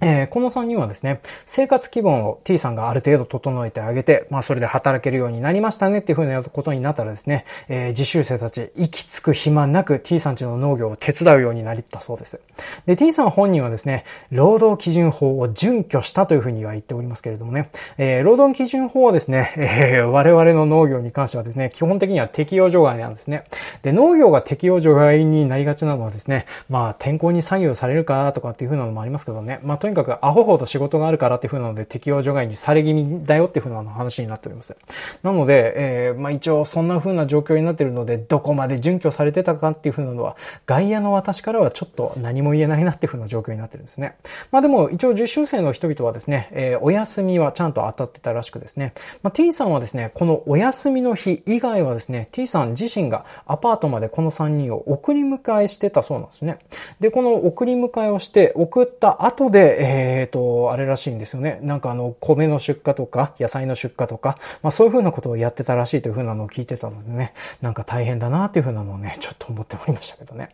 S1: えー、この3人はですね、生活基本を T さんがある程度整えてあげて、まあそれで働けるようになりましたねっていうふうなことになったらですね、えー、自習生たち、息つく暇なく T さんちの農業を手伝うようになりったそうです。で、T さん本人はですね、労働基準法を準拠したというふうには言っておりますけれどもね、えー、労働基準法はですね、えー、我々の農業に関してはですね、基本的には適用除外なんですね。で、農業が適用除外になりがちなのはですね、まあ天候に作業されるかとかっていうふうなのもありますけどね、まあとにかくアホほど仕事があるからっていう風なので適用除外にされ気味だよっていう風な話になっております。なので、えー、まあ一応そんな風な状況になっているので、どこまで準拠されてたかっていう風なのは、外野の私からはちょっと何も言えないなっていう風な状況になってるんですね。まあでも一応実習生の人々はですね、えー、お休みはちゃんと当たってたらしくですね、まあ、T さんはですね、このお休みの日以外はですね、T さん自身がアパートまでこの3人を送り迎えしてたそうなんですね。で、この送り迎えをして送った後で、えっ、ー、と、あれらしいんですよね。なんかあの、米の出荷とか、野菜の出荷とか、まあそういうふうなことをやってたらしいというふうなのを聞いてたのでね、なんか大変だなっていうふうなのをね、ちょっと思っておりましたけどね。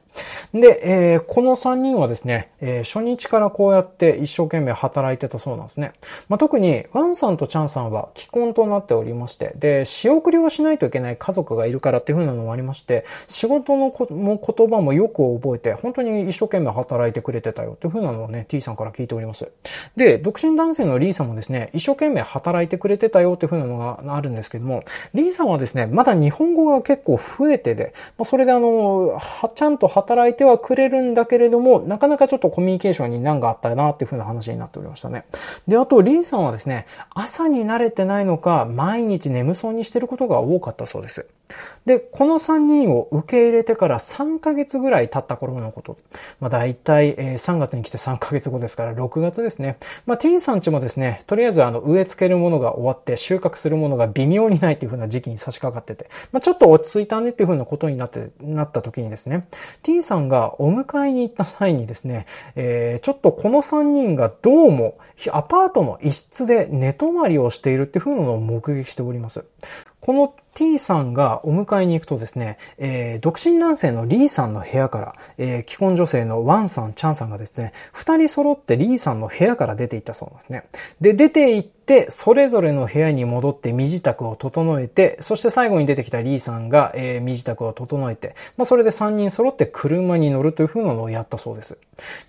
S1: で、えー、この3人はですね、えー、初日からこうやって一生懸命働いてたそうなんですね。まあ特に、ワンさんとチャンさんは既婚となっておりまして、で、仕送りをしないといけない家族がいるからっていうふうなのもありまして、仕事のこも言葉もよく覚えて、本当に一生懸命働いてくれてたよっていうふうなのをね、T さんから聞いてております。で、独身男性のリーさんもですね、一生懸命働いてくれてたよっていうふうなのがあるんですけども、リーさんはですね、まだ日本語が結構増えてで、まあ、それであの、はちゃんと働いてはくれるんだけれども、なかなかちょっとコミュニケーションに難があったなっていうふうな話になっておりましたね。で、あと、リーさんはですね、朝に慣れてないのか、毎日眠そうにしてることが多かったそうです。で、この3人を受け入れてから3ヶ月ぐらい経った頃のこと。まあ大体、えー、3月に来て3ヶ月後ですから6月ですね。まあ T さんちもですね、とりあえずあの植え付けるものが終わって収穫するものが微妙にないという風な時期に差し掛かってて、まあちょっと落ち着いたねっていう風なことになって、なった時にですね、T さんがお迎えに行った際にですね、えー、ちょっとこの3人がどうもアパートの一室で寝泊まりをしているっていう風なのを目撃しております。この T さんがお迎えに行くとですね、えー、独身男性のリーさんの部屋から、えー、既婚女性のワンさん、チャンさんがですね、二人揃ってリーさんの部屋から出て行ったそうなんですね。で、出て行って、それぞれの部屋に戻って身支度を整えて、そして最後に出てきたリーさんが、えー、身支度を整えて、まあ、それで三人揃って車に乗るという風なのをやったそうです。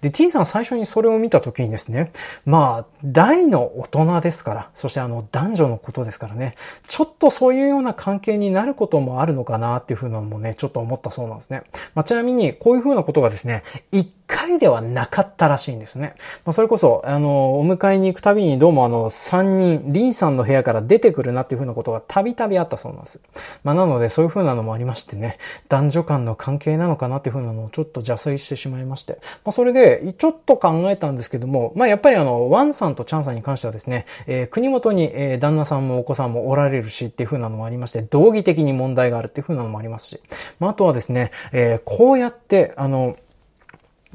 S1: で、T さん最初にそれを見た時にですね、まあ、大の大人ですから、そしてあの、男女のことですからね、ちょっとそういうような感関係になることもあるのかなっていう風なのもね、ちょっと思ったそうなんですね。まあ、ちなみに、こういう風なことがですね、一回ではなかったらしいんですね。まあ、それこそ、あの、お迎えに行くたびにどうもあの、三人、リンさんの部屋から出てくるなっていう風なことがたびたびあったそうなんです。まあ、なので、そういう風なのもありましてね、男女間の関係なのかなっていう風なのをちょっと邪推してしまいまして。まあ、それで、ちょっと考えたんですけども、まあ、やっぱりあの、ワンさんとチャンさんに関してはですね、えー、国元に、え、旦那さんもお子さんもおられるしっていう風なのもありまして、道義的に問題があるっていう風なのもありますし、まあ、あとはですね、えー、こうやって、あの、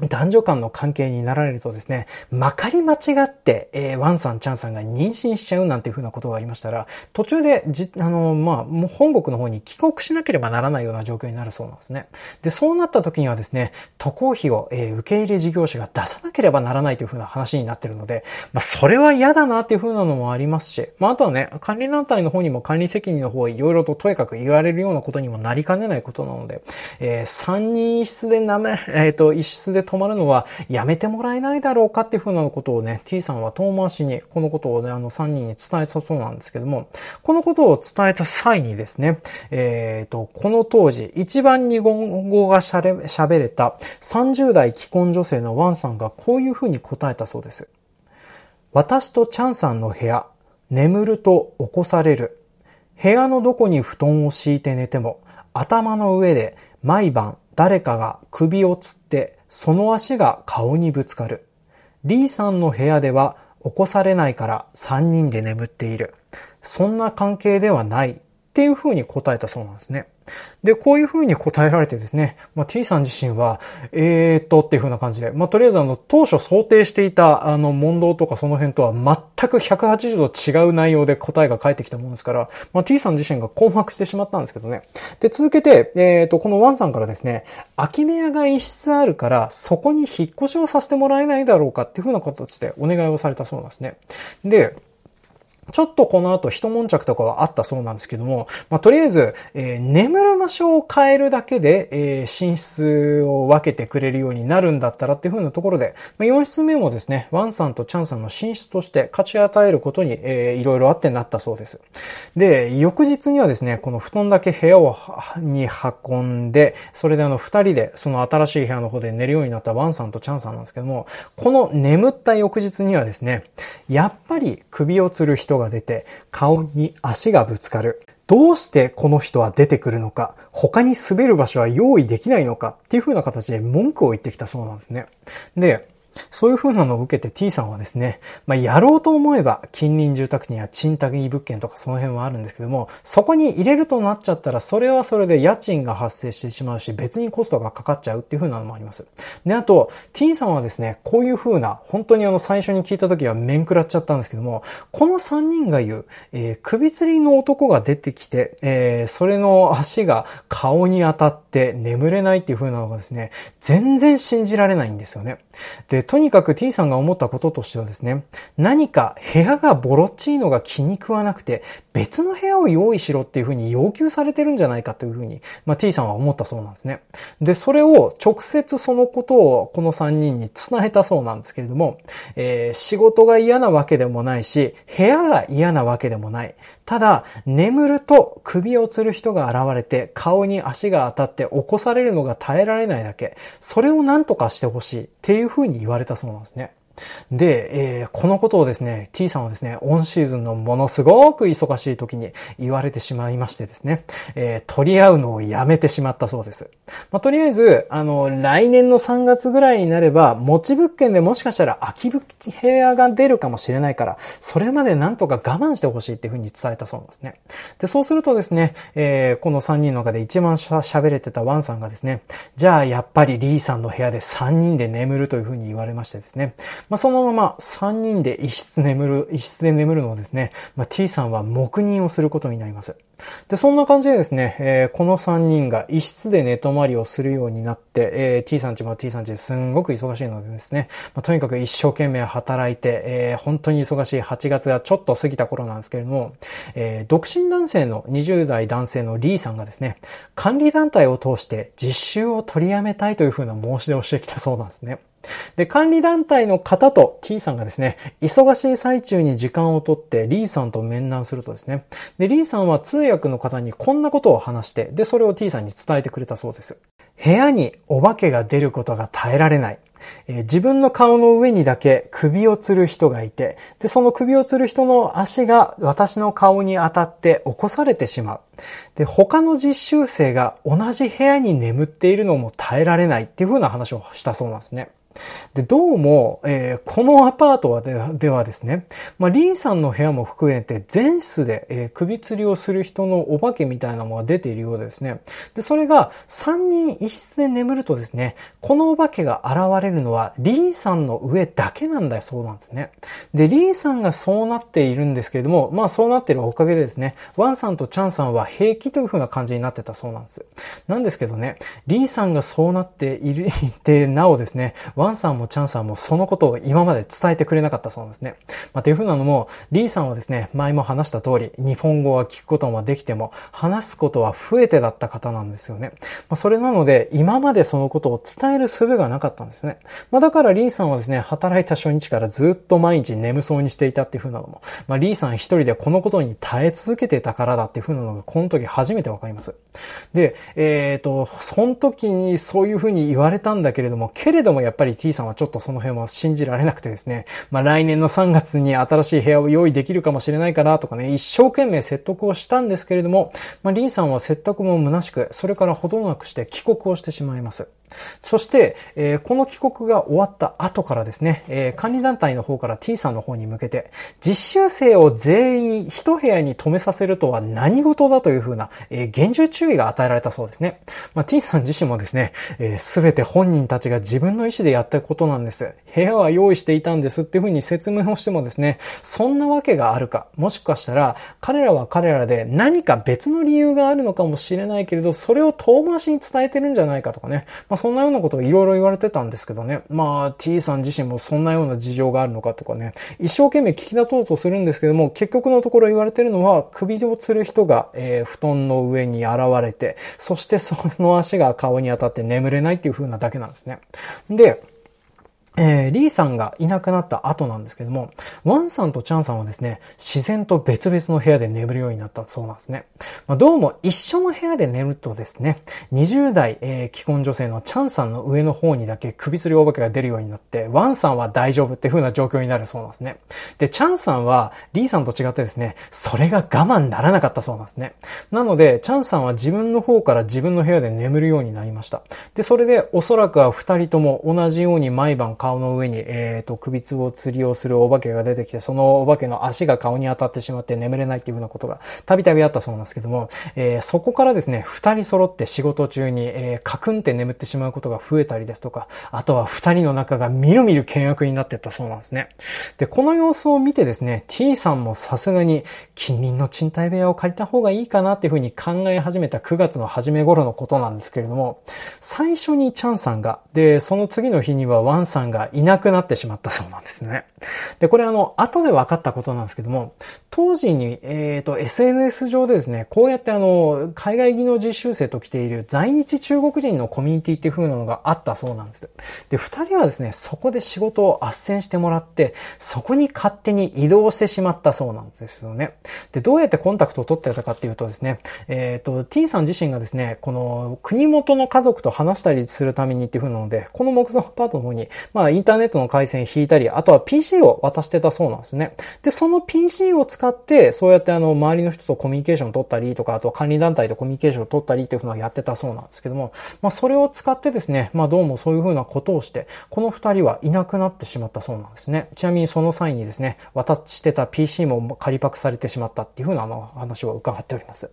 S1: 男女間の関係になられるとですね、まかり間違って、えー、ワンさん、チャンさんが妊娠しちゃうなんていうふうなことがありましたら、途中で、じ、あの、まあ、もう本国の方に帰国しなければならないような状況になるそうなんですね。で、そうなった時にはですね、渡航費を、えー、受け入れ事業者が出さなければならないというふうな話になってるので、まあ、それは嫌だなっていうふうなのもありますし、まあ、あとはね、管理団体の方にも管理責任の方いろいろととやかく言われるようなことにもなりかねないことなので、えー、3人一室でなめ、えっ、ー、と、一室で泊まるのはやめてもらえないだろうかっていうふうなことをね、T さんは遠回しにこのことをね、あの3人に伝えたそうなんですけども、このことを伝えた際にですね、えっ、ー、と、この当時、一番日本語が喋れた30代既婚女性のワンさんがこういうふうに答えたそうです。私とチャンさんの部屋、眠ると起こされる。部屋のどこに布団を敷いて寝ても、頭の上で毎晩誰かが首をつって、その足が顔にぶつかる。リーさんの部屋では起こされないから3人で眠っている。そんな関係ではないっていうふうに答えたそうなんですね。で、こういう風に答えられてですね、まあ、T さん自身は、えーっとっていう風な感じで、まあ、とりあえずあの、当初想定していたあの、問答とかその辺とは全く180度違う内容で答えが返ってきたものですから、まあ、T さん自身が困惑してしまったんですけどね。で、続けて、えーっと、このワンさんからですね、空き部屋が一室あるから、そこに引っ越しをさせてもらえないだろうかっていう風な形でお願いをされたそうなんですね。で、ちょっとこの後一悶着とかはあったそうなんですけども、まあ、とりあえず、えー、眠る場所を変えるだけで、えー、寝室を分けてくれるようになるんだったらっていう風なところで、まあ、4室目もですね、ワンさんとチャンさんの寝室として勝ち与えることに、えー、いろいろあってなったそうです。で、翌日にはですね、この布団だけ部屋を、に運んで、それであの、二人でその新しい部屋の方で寝るようになったワンさんとチャンさんなんですけども、この眠った翌日にはですね、やっぱり首を吊る人が出て、顔に足がぶつかる。どうしてこの人は出てくるのか、他に滑る場所は用意できないのかっていう風な形で文句を言ってきたそうなんですね。で、そういう風なのを受けて T さんはですね、まあ、やろうと思えば近隣住宅地には賃貸物件とかその辺はあるんですけども、そこに入れるとなっちゃったら、それはそれで家賃が発生してしまうし、別にコストがかかっちゃうっていう風なのもあります。で、あと、T さんはですね、こういう風な、本当にあの最初に聞いた時は面食らっちゃったんですけども、この3人が言う、えー、首吊りの男が出てきて、えー、それの足が顔に当たって眠れないっていう風なのがですね、全然信じられないんですよね。で、でとにかく T さんが思ったこととしてはですね、何か部屋がボロっちいのが気に食わなくて、別の部屋を用意しろっていうふうに要求されてるんじゃないかというふうに、まあ、T さんは思ったそうなんですね。で、それを直接そのことをこの3人に伝えたそうなんですけれども、えー、仕事が嫌なわけでもないし、部屋が嫌なわけでもない。ただ、眠ると首を吊る人が現れて顔に足が当たって起こされるのが耐えられないだけ。それを何とかしてほしいっていう風に言われたそうなんですね。で、えー、このことをですね、T さんはですね、オンシーズンのものすごく忙しい時に言われてしまいましてですね、えー、取り合うのをやめてしまったそうです。まあ、とりあえず、あの、来年の3月ぐらいになれば、持ち物件でもしかしたら空き部屋が出るかもしれないから、それまでなんとか我慢してほしいっていうふうに伝えたそうなんですね。で、そうするとですね、えー、この3人の中で一番喋れてたワンさんがですね、じゃあやっぱりリーさんの部屋で3人で眠るというふうに言われましてですね、まあ、そのまま3人で一室眠る、一室で眠るのをですね、まあ、T さんは黙認をすることになります。で、そんな感じでですね、えー、この3人が一室で寝泊まりをするようになって、えー、T さんちも T さんちですんごく忙しいのでですね、まあ、とにかく一生懸命働いて、えー、本当に忙しい8月がちょっと過ぎた頃なんですけれども、え、独身男性の20代男性のリーさんがですね、管理団体を通して実習を取りやめたいというふうな申し出をしてきたそうなんですね。で、管理団体の方と T さんがですね、忙しい最中に時間をとってリーさんと面談するとですね、で、リーさんは通訳の方にこんなことを話して、で、それを T さんに伝えてくれたそうです。部屋にお化けが出ることが耐えられない。えー、自分の顔の上にだけ首を吊る人がいて、で、その首を吊る人の足が私の顔に当たって起こされてしまう。で、他の実習生が同じ部屋に眠っているのも耐えられないっていう風な話をしたそうなんですね。で、どうも、えー、このアパートはでではですね、まあ、リンさんの部屋も含めて全室で、えー、首吊りをする人のお化けみたいなものが出ているようですね。で、それが3人一室で眠るとですね、このお化けが現れるのはリンさんの上だけなんだそうなんですね。で、リンさんがそうなっているんですけれども、まあそうなっているおかげでですね、ワンさんとチャンさんは平気という風な感じになってたそうなんです。なんですけどね、リンさんがそうなっている、いて、なおですね、ワンさんもチャンさんもそのことを今まで伝えてくれなかったそうなんですね。まあ、というふうなのも、リーさんはですね、前も話した通り、日本語は聞くこともできても、話すことは増えてだった方なんですよね。まあ、それなので、今までそのことを伝える術がなかったんですよね。まあ、だからリーさんはですね、働いた初日からずっと毎日眠そうにしていたっていうふうなのも、まあ、リーさん一人でこのことに耐え続けてたからだっていうふうなのが、この時初めてわかります。で、えっ、ー、と、その時にそういうふうに言われたんだけれども、けれどもやっぱり T さんはちょっとその辺は信じられなくてですね、まあ、来年の3月に新しい部屋を用意できるかもしれないからとかね、一生懸命説得をしたんですけれども、まあ、リンさんは説得も虚しく、それからほどなくして帰国をしてしまいます。そして、えー、この帰国が終わった後からですね、えー、管理団体の方から T さんの方に向けて、実習生を全員一部屋に止めさせるとは何事だというふうな、えー、厳重注意が与えられたそうですね。まあ、T さん自身もですね、す、え、べ、て本人たちが自分の意思でやったことなんです。部屋は用意していたんですっていうふうに説明をしてもですね、そんなわけがあるか、もしかしたら、彼らは彼らで何か別の理由があるのかもしれないけれど、それを遠回しに伝えてるんじゃないかとかね、まそんなようなことをいろいろ言われてたんですけどね。まあ T さん自身もそんなような事情があるのかとかね。一生懸命聞き立とうとするんですけども、結局のところ言われてるのは、首を吊る人が、えー、布団の上に現れて、そしてその足が顔に当たって眠れないっていう風なだけなんですね。で、えー、リーさんがいなくなった後なんですけども、ワンさんとチャンさんはですね、自然と別々の部屋で眠るようになったそうなんですね。まあ、どうも一緒の部屋で寝るとですね、20代、えー、既婚女性のチャンさんの上の方にだけ首吊りお化けが出るようになって、ワンさんは大丈夫っていう風な状況になるそうなんですね。で、チャンさんはリーさんと違ってですね、それが我慢ならなかったそうなんですね。なので、チャンさんは自分の方から自分の部屋で眠るようになりました。で、それでおそらくは二人とも同じように毎晩顔の上に、えっ、ー、と、首つぼ釣りをするお化けが出てきて、そのお化けの足が顔に当たってしまって眠れないっていうふうなことがたびたびあったそうなんですけども、えー、そこからですね、二人揃って仕事中に、えー、カクンって眠ってしまうことが増えたりですとか、あとは二人の仲がみるみる険悪になってったそうなんですね。で、この様子を見てですね、T さんもさすがに近隣の賃貸部屋を借りた方がいいかなっていうふうに考え始めた9月の初め頃のことなんですけれども、最初にチャンさんが、で、その次の日にはワンさんがいなくなってしまったそうなんですね。で、これあの、後で分かったことなんですけども、当時に、えっ、ー、と、SNS 上でですね、こうやってあの、海外技能実習生と来ている在日中国人のコミュニティっていう風なのがあったそうなんです。で、二人はですね、そこで仕事を斡旋してもらって、そこに勝手に移動してしまったそうなんですよね。で、どうやってコンタクトを取ってたかっていうとですね、えっ、ー、と、T さん自身がですね、この国元の家族と話したりするためにっていう風なので、この木造アパートの方に、まあインターネットの回線引いたり、あとは PC を渡してたそうなんですね。で、その PC を使って、そうやってあの、周りの人とコミュニケーションを取ったりとか、あとは管理団体とコミュニケーションを取ったりっていうふうなやってたそうなんですけども、まあ、それを使ってですね、まあ、どうもそういうふうなことをして、この二人はいなくなってしまったそうなんですね。ちなみにその際にですね、渡してた PC も仮パクされてしまったっていうふうなあの話を伺っております。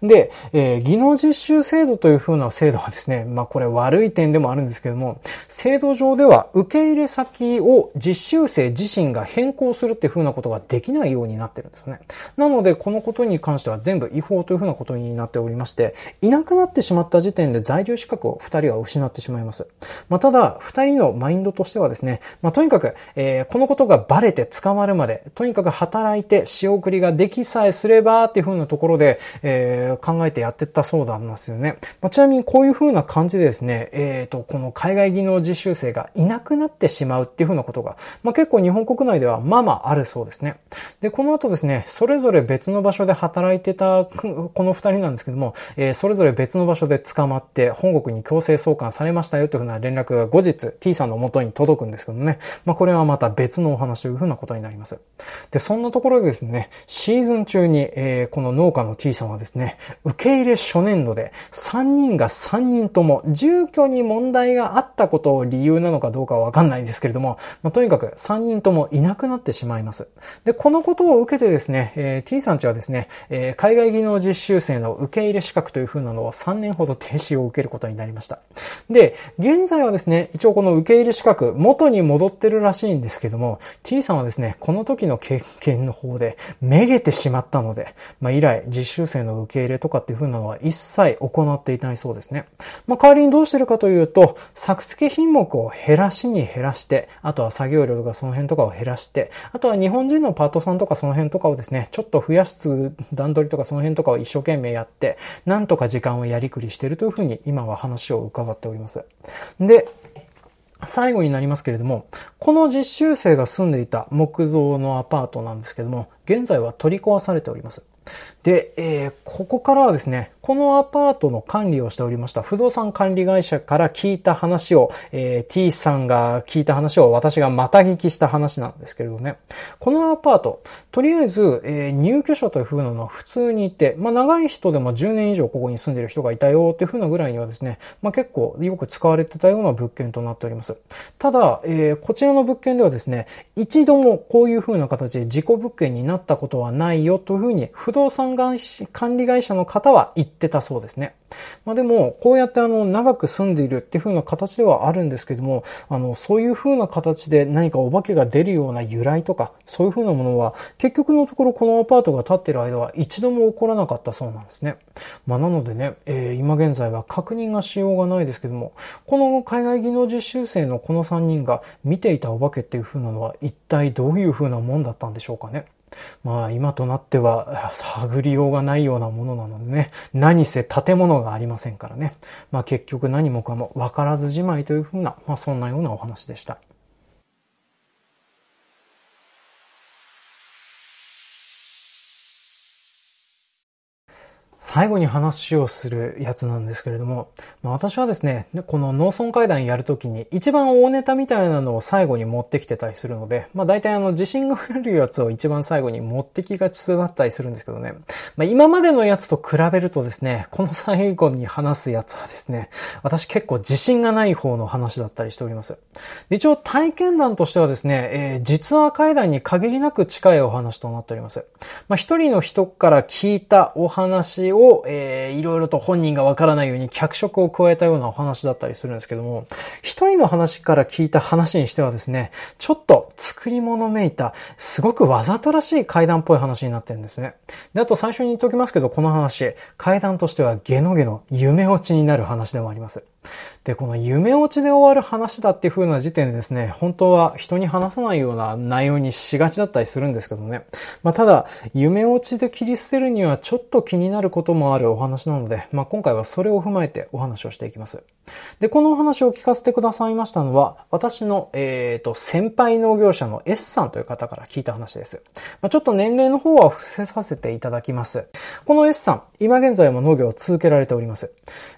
S1: で、えー、技能実習制度というふうな制度はですね、まあ、これ悪い点でもあるんですけども、制度上では受け入れ先を実習生自身が変更するっていう風なことができないようになってるんですよね。なので、このことに関しては全部違法という風なことになっておりまして、いなくなってしまった時点で在留資格を二人は失ってしまいます。まあ、ただ、二人のマインドとしてはですね、まあ、とにかく、えー、このことがバレて捕まるまで、とにかく働いて仕送りができさえすればっていう風なところで、えー、考えてやってったそうなんですよね。まあ、ちなみにこういう風な感じでですね、えっ、ー、と、この海外技能実習生がいなくなってしまうっていう風なことが、まあ、結構日本国内ではまあまああるそうですね。で、この後ですね、それぞれ別の場所で働いてたこの二人なんですけども、えー、それぞれ別の場所で捕まって本国に強制送還されましたよというふうな連絡が後日 T さんの元に届くんですけどね。まあこれはまた別のお話というふうなことになります。で、そんなところでですね、シーズン中に、えー、この農家の T さんはですね、受け入れ初年度で3人が3人とも住居に問題があったことを理由なのかどうかはわかんないんですけれども、まあ、とにかく3人ともいなくなってしまいます。で、このことを受けてですね、えー、T さんちはですね、えー、海外技能実習生の受け入れ資格という風なのを3年ほど停止を受けることになりました。で、現在はですね、一応この受け入れ資格、元に戻ってるらしいんですけども、T さんはですね、この時の経験の方で、めげてしまったので、まあ、以来、実習生の受け入れとかっていう風なのは一切行っていないそうですね。まあ、代わりにどうしてるかというと、作付品目を減らしにに減らして、あとは作業量とかその辺とかを減らして、あとは日本人のパートさんとかその辺とかをですね、ちょっと増やす段取りとかその辺とかを一生懸命やって、なんとか時間をやりくりしているというふうに今は話を伺っております。で、最後になりますけれども、この実習生が住んでいた木造のアパートなんですけども、現在は取り壊されております。で、えー、ここからはですね、このアパートの管理をしておりました不動産管理会社から聞いた話を、えー、T さんが聞いた話を私がまた聞きした話なんですけれどね。このアパート、とりあえず、えー、入居者という風なのは普通にいて、まあ長い人でも10年以上ここに住んでる人がいたよっていう風なぐらいにはですね、まあ結構よく使われてたような物件となっております。ただ、えー、こちらの物件ではですね、一度もこういう風な形で事故物件になったことはないよという風に不動産管理会社の方は言ってたそうですね。まあでも、こうやってあの、長く住んでいるっていう風な形ではあるんですけども、あの、そういう風な形で何かお化けが出るような由来とか、そういう風なものは、結局のところこのアパートが建ってる間は一度も起こらなかったそうなんですね。まあなのでね、えー、今現在は確認がしようがないですけども、この海外技能実習生のこの3人が見ていたお化けっていう風なのは一体どういう風なもんだったんでしょうかね。まあ今となっては探りようがないようなものなのでね、何せ建物がありませんからね。まあ結局何もかも分からずじまいというふうな、まあそんなようなお話でした。最後に話をするやつなんですけれども、まあ、私はですね、この農村会談やるときに一番大ネタみたいなのを最後に持ってきてたりするので、まあ大体あの地震があるやつを一番最後に持ってきがちだったりするんですけどね。まあ今までのやつと比べるとですね、この最後に話すやつはですね、私結構自信がない方の話だったりしております。一応体験談としてはですね、えー、実話会談に限りなく近いお話となっております。まあ一人の人から聞いたお話を、をえー、いろいろと本人がわからないように脚色を加えたようなお話だったりするんですけども、一人の話から聞いた話にしてはですね、ちょっと作り物めいた、すごくわざとらしい階段っぽい話になってるんですね。で、あと最初に言っておきますけど、この話、階段としてはゲノゲノ夢落ちになる話でもあります。で、この夢落ちで終わる話だっていう風な時点でですね、本当は人に話さないような内容にしがちだったりするんですけどね。まあ、ただ、夢落ちで切り捨てるにはちょっと気になることもあるお話なので、まあ、今回はそれを踏まえてお話をしていきます。で、このお話を聞かせてくださいましたのは、私の、えっ、ー、と、先輩農業者の S さんという方から聞いた話です。まあ、ちょっと年齢の方は伏せさせていただきます。この S さん、今現在も農業を続けられております。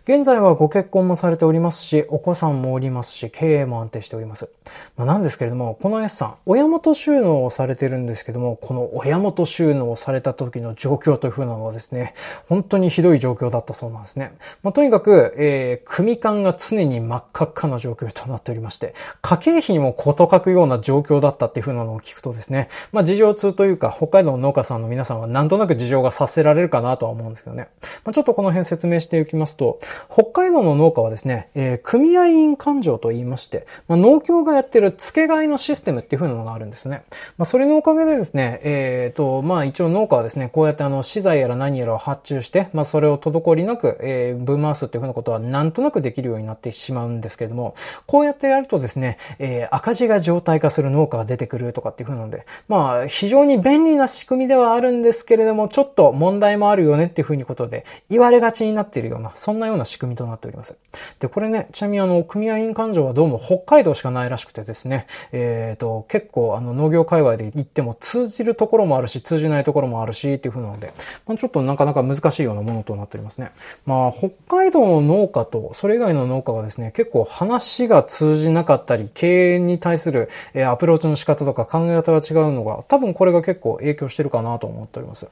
S1: 現在はご結婚もされされておりますし、お子さんもおりますし、経営も安定しております。まあ、なんですけれども、この S さん、親元収納をされてるんですけども、この親元収納をされた時の状況という風なのはですね、本当にひどい状況だったそうなんですね。まあ、とにかく、えー、組間が常に真っ赤っかな状況となっておりまして、家計費にもこと書くような状況だったっていう風なのを聞くとですね、まあ、事情通というか、北海道の農家さんの皆さんはなんとなく事情がさせられるかなとは思うんですけどね。まあ、ちょっとこの辺説明しておきますと、北海道の農家はですね、ですねえー、組合員勘定と言いまして、まあ、農協がやってる付け替えのシステムっていう風なのがあるんですね。まあ、それのおかげでですね、えっ、ー、と、まあ、一応農家はですね、こうやってあの、資材やら何やらを発注して、まあ、それを滞りなく、えー、分回すっていう風なことはなんとなくできるようになってしまうんですけれども、こうやってやるとですね、えー、赤字が状態化する農家が出てくるとかっていう風なので、まあ、非常に便利な仕組みではあるんですけれども、ちょっと問題もあるよねっていう風にことで、言われがちになっているような、そんなような仕組みとなっております。で、これね、ちなみにあの、組合員勘定はどうも北海道しかないらしくてですね、えっ、ー、と、結構あの、農業界隈で行っても通じるところもあるし、通じないところもあるし、っていう風なので、まあ、ちょっとなかなか難しいようなものとなっておりますね。まあ、北海道の農家と、それ以外の農家がですね、結構話が通じなかったり、経営に対する、えアプローチの仕方とか考え方が違うのが、多分これが結構影響してるかなと思っております。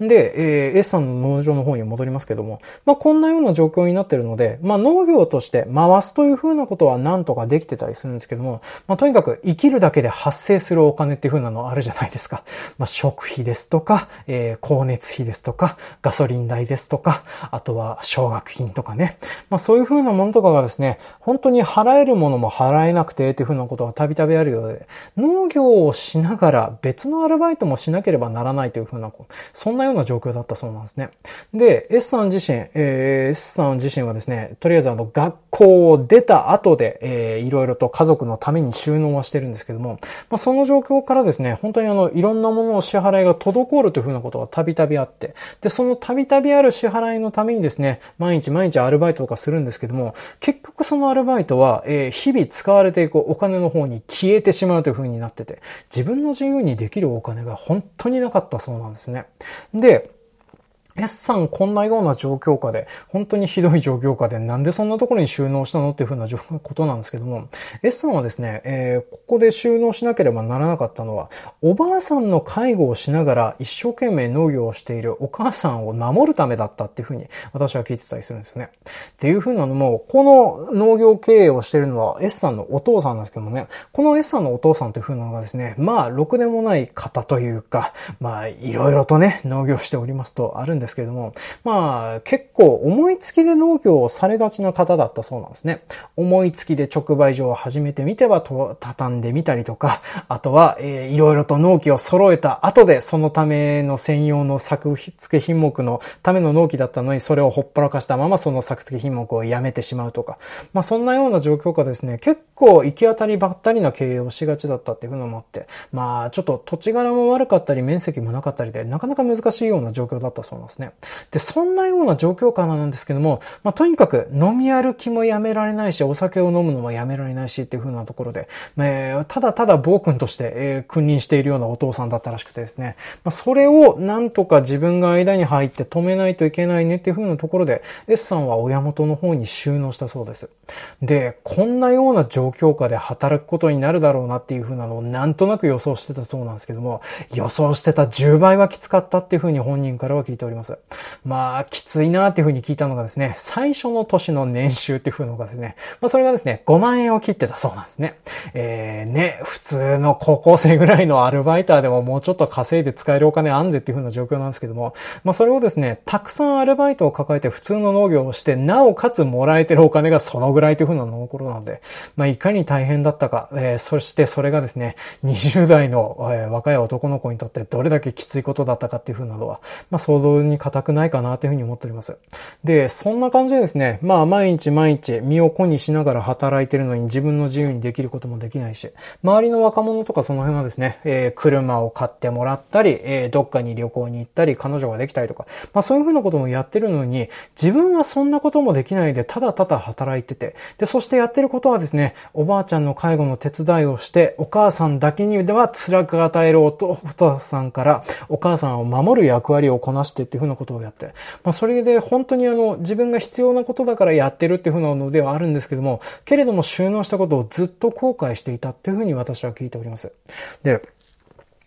S1: で、えー、S さんの農場の方に戻りますけども、まあ、こんなような状況になってるので、まあ、農業として回すという風なことはなんとかできてたりするんですけども、まあ、とにかく生きるだけで発生するお金っていう風なのあるじゃないですか。まあ、食費ですとか、えー、光熱費ですとか、ガソリン代ですとか、あとは奨学金とかね。まあ、そういう風なものとかがですね、本当に払えるものも払えなくてっていう風なことがたびたびあるようで、農業をしながら別のアルバイトもしなければならないという風な、そんなような状況だったそうなんですね。で、S さん自身、えー、S さん自身はですね、とりあえずあの、学校を出た後で、えー、いろいろと家族のために収納はしてるんですけども、まあ、その状況からですね、本当にあの、いろんなものの支払いが滞るというふうなことがたびたびあって、で、そのたびたびある支払いのためにですね、毎日毎日アルバイトとかするんですけども、結局そのアルバイトは、えー、日々使われていくお金の方に消えてしまうというふうになってて、自分の自由にできるお金が本当になかったそうなんですね。で、S さんこんなような状況下で、本当にひどい状況下で、なんでそんなところに収納したのっていうふうなことなんですけども、S さんはですね、えー、ここで収納しなければならなかったのは、おばあさんの介護をしながら一生懸命農業をしているお母さんを守るためだったっていうふうに私は聞いてたりするんですよね。っていうふうなのも、この農業経営をしているのは S さんのお父さんなんですけどもね、この S さんのお父さんというふうなのがですね、まあ、ろくでもない方というか、まあ、いろいろとね、農業しておりますとあるんですですけれども、まあ、結構思いつきで農業をされがちな方だったそうなんですね。思いつきで直売所を始めてみては畳んでみたりとか、あとは、えー、いろいろと納期を揃えた後で、そのための専用の作付品目のための納期だったのに、それをほっぽらかしたままその作付品目をやめてしまうとか、まあそんなような状況下ですね、結構行き当たりばったりな経営をしがちだったっていうふうなのもあって、まあちょっと土地柄も悪かったり面積もなかったりで、なかなか難しいような状況だったそうなんですね。で、そんなような状況下なんですけども、まあ、とにかく飲み歩きもやめられないし、お酒を飲むのもやめられないしっていう風なところで、えー、ただただ暴君として、えー、君臨しているようなお父さんだったらしくてですね、まあ、それをなんとか自分が間に入って止めないといけないねっていう風なところで、S さんは親元の方に収納したそうです。で、こんなような状況下で働くことになるだろうなっていう風なのをなんとなく予想してたそうなんですけども、予想してた10倍はきつかったっていう風に本人からは聞いております。まあ、きついなっていうふうに聞いたのがですね、最初の年の年収っていうふうのがですね、まあ、それがですね、5万円を切ってたそうなんですね。えー、ね、普通の高校生ぐらいのアルバイターでももうちょっと稼いで使えるお金あんぜっていうふうな状況なんですけども、まあ、それをですね、たくさんアルバイトを抱えて普通の農業をして、なおかつもらえてるお金がそのぐらいというふうなの頃なので、まあ、いかに大変だったか、えー、そしてそれがですね、20代の、えー、若い男の子にとってどれだけきついことだったかっていうふうなのは、まあ、想像に難くないかなというふうに思っております。で、そんな感じでですね、まあ毎日毎日身を粉にしながら働いてるのに自分の自由にできることもできないし、周りの若者とかその辺はですね、えー、車を買ってもらったり、えー、どっかに旅行に行ったり、彼女ができたりとか、まあそういうふうなこともやってるのに、自分はそんなこともできないで、ただただ働いてて、で、そしてやってることはですね、おばあちゃんの介護の手伝いをして、お母さんだけにでは辛く与えるお父さんから、お母さんを守る役割をこなしてっていうふうなことをやって、まあそれで本当にあの、自分が必要なことだからやってるっていうふうなのではあるんですけども、けれども収納したことをずっと後悔していたっていうふうに私は聞いております。で、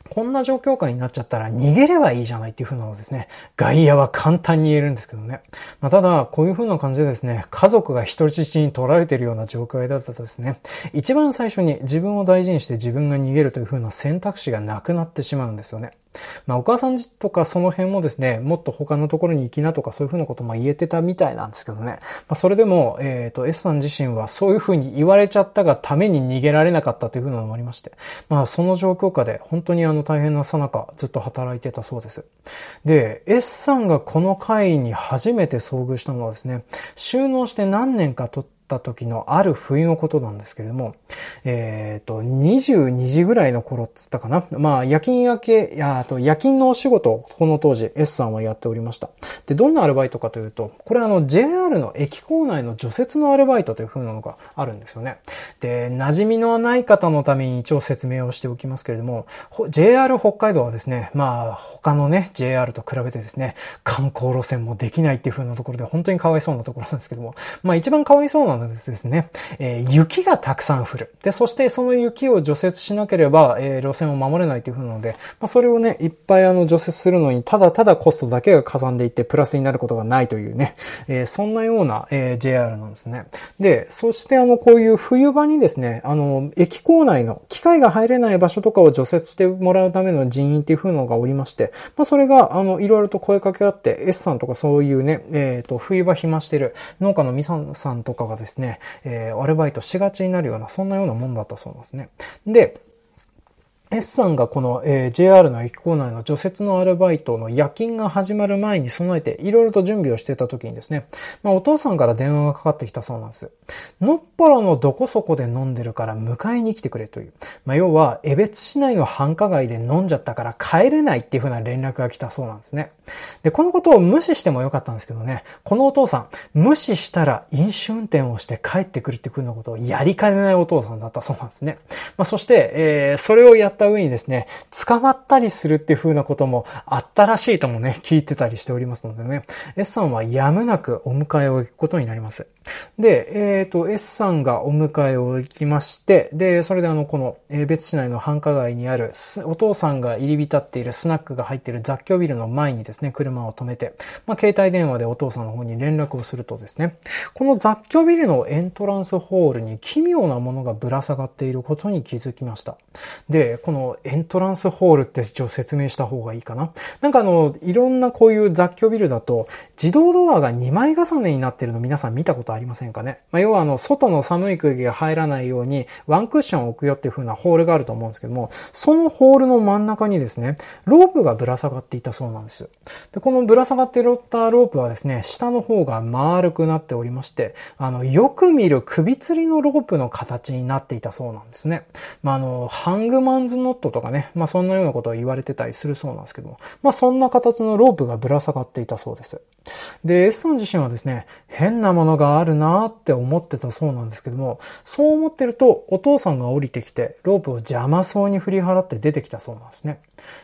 S1: こんな状況下になっちゃったら逃げればいいじゃないっていう風なのですね、外野は簡単に言えるんですけどね。まあ、ただ、こういう風な感じでですね、家族が人質に取られているような状況だったとですね、一番最初に自分を大事にして自分が逃げるという風な選択肢がなくなってしまうんですよね。まあ、お母さんとかその辺もですね、もっと他のところに行きなとかそういうふうなことも言えてたみたいなんですけどね。まあ、それでも、えっ、ー、と、S さん自身はそういうふうに言われちゃったがために逃げられなかったというふうなのもありまして。まあ、その状況下で本当にあの大変なさなかずっと働いてたそうです。で、S さんがこの会に初めて遭遇したのはですね、収納して何年かとった時のある冬のことなんですけれども、えっ、ー、と、22時ぐらいの頃っつったかな。まあ、夜勤明け、や、あと夜勤のお仕事をこの当時 S さんはやっておりました。で、どんなアルバイトかというと、これあの JR の駅構内の除雪のアルバイトという風なのがあるんですよね。で、馴染みのない方のために一応説明をしておきますけれども、JR 北海道はですね、まあ、他のね、JR と比べてですね、観光路線もできないっていう風なところで本当にかわいそうなところなんですけども、まあ一番かわいそうなのですね、えー、雪がたくさん降る。で、そしてその雪を除雪しなければ、えー、路線を守れないという風なので、まあ、それをね、いっぱいあの除雪するのに、ただただコストだけがかさんでいって、プラスになることがないというね、えー、そんなような、えー、JR なんですね。で、そしてあの、こういう冬場にですね、あの、駅構内の機械が入れない場所とかを除雪してもらうための人員っていう風のがおりまして、まあ、それが、あの、いろいろと声かけ合って、S さんとかそういうね、えっ、ー、と、冬場暇してる農家のミサンさんとかがですね、ですねえー、アルバイトしがちになるような、そんなようなもんだったそうなんですね。で、S さんがこの、えー、JR の駅構内の除雪のアルバイトの夜勤が始まる前に備えていろいろと準備をしてた時にですね、まあ、お父さんから電話がかかってきたそうなんです。のっぽろのどこそこで飲んでるから迎えに来てくれという。まあ、要は、江別市内の繁華街で飲んじゃったから帰れないっていう風な連絡が来たそうなんですね。で、このことを無視してもよかったんですけどね、このお父さん、無視したら飲酒運転をして帰ってくるっていう風なことをやりかねないお父さんだったそうなんですね。まあ、そして、えー、それをやった上にですね、捕まったりするっていう風なこともあったらしいともね、聞いてたりしておりますのでね、S さんはやむなくお迎えを行くことになります。で、えっ、ー、と、S さんがお迎えを行きまして、で、それであの、この、え、別市内の繁華街にある、お父さんが入り浸っているスナックが入っている雑居ビルの前にですね、車を止めて、まあ、携帯電話でお父さんの方に連絡をするとですね、この雑居ビルのエントランスホールに奇妙なものがぶら下がっていることに気づきました。で、このエントランスホールって一応説明した方がいいかな。なんかあの、いろんなこういう雑居ビルだと、自動ドアが2枚重ねになってるの皆さん見たことあありませんかね。まあ、要はあの、外の寒い空気が入らないように、ワンクッションを置くよっていう風なホールがあると思うんですけども、そのホールの真ん中にですね、ロープがぶら下がっていたそうなんです。で、このぶら下がっていたロープはですね、下の方が丸くなっておりまして、あの、よく見る首吊りのロープの形になっていたそうなんですね。まあ、あの、ハングマンズノットとかね、まあ、そんなようなことを言われてたりするそうなんですけども、まあ、そんな形のロープがぶら下がっていたそうです。で、S さん自身はですね、変なものがあるるなって思ってたそうなんですけども、そう思ってると、お父さんが降りてきて、ロープを邪魔そうに振り払って出てきたそうなんですね。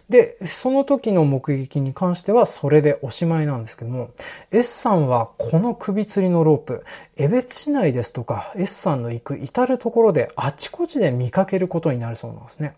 S1: で、その時の目撃に関しては、それでおしまいなんですけども、S さんはこの首吊りのロープ、江別市内ですとか、S さんの行く至るところであちこちで見かけることになるそうなんですね。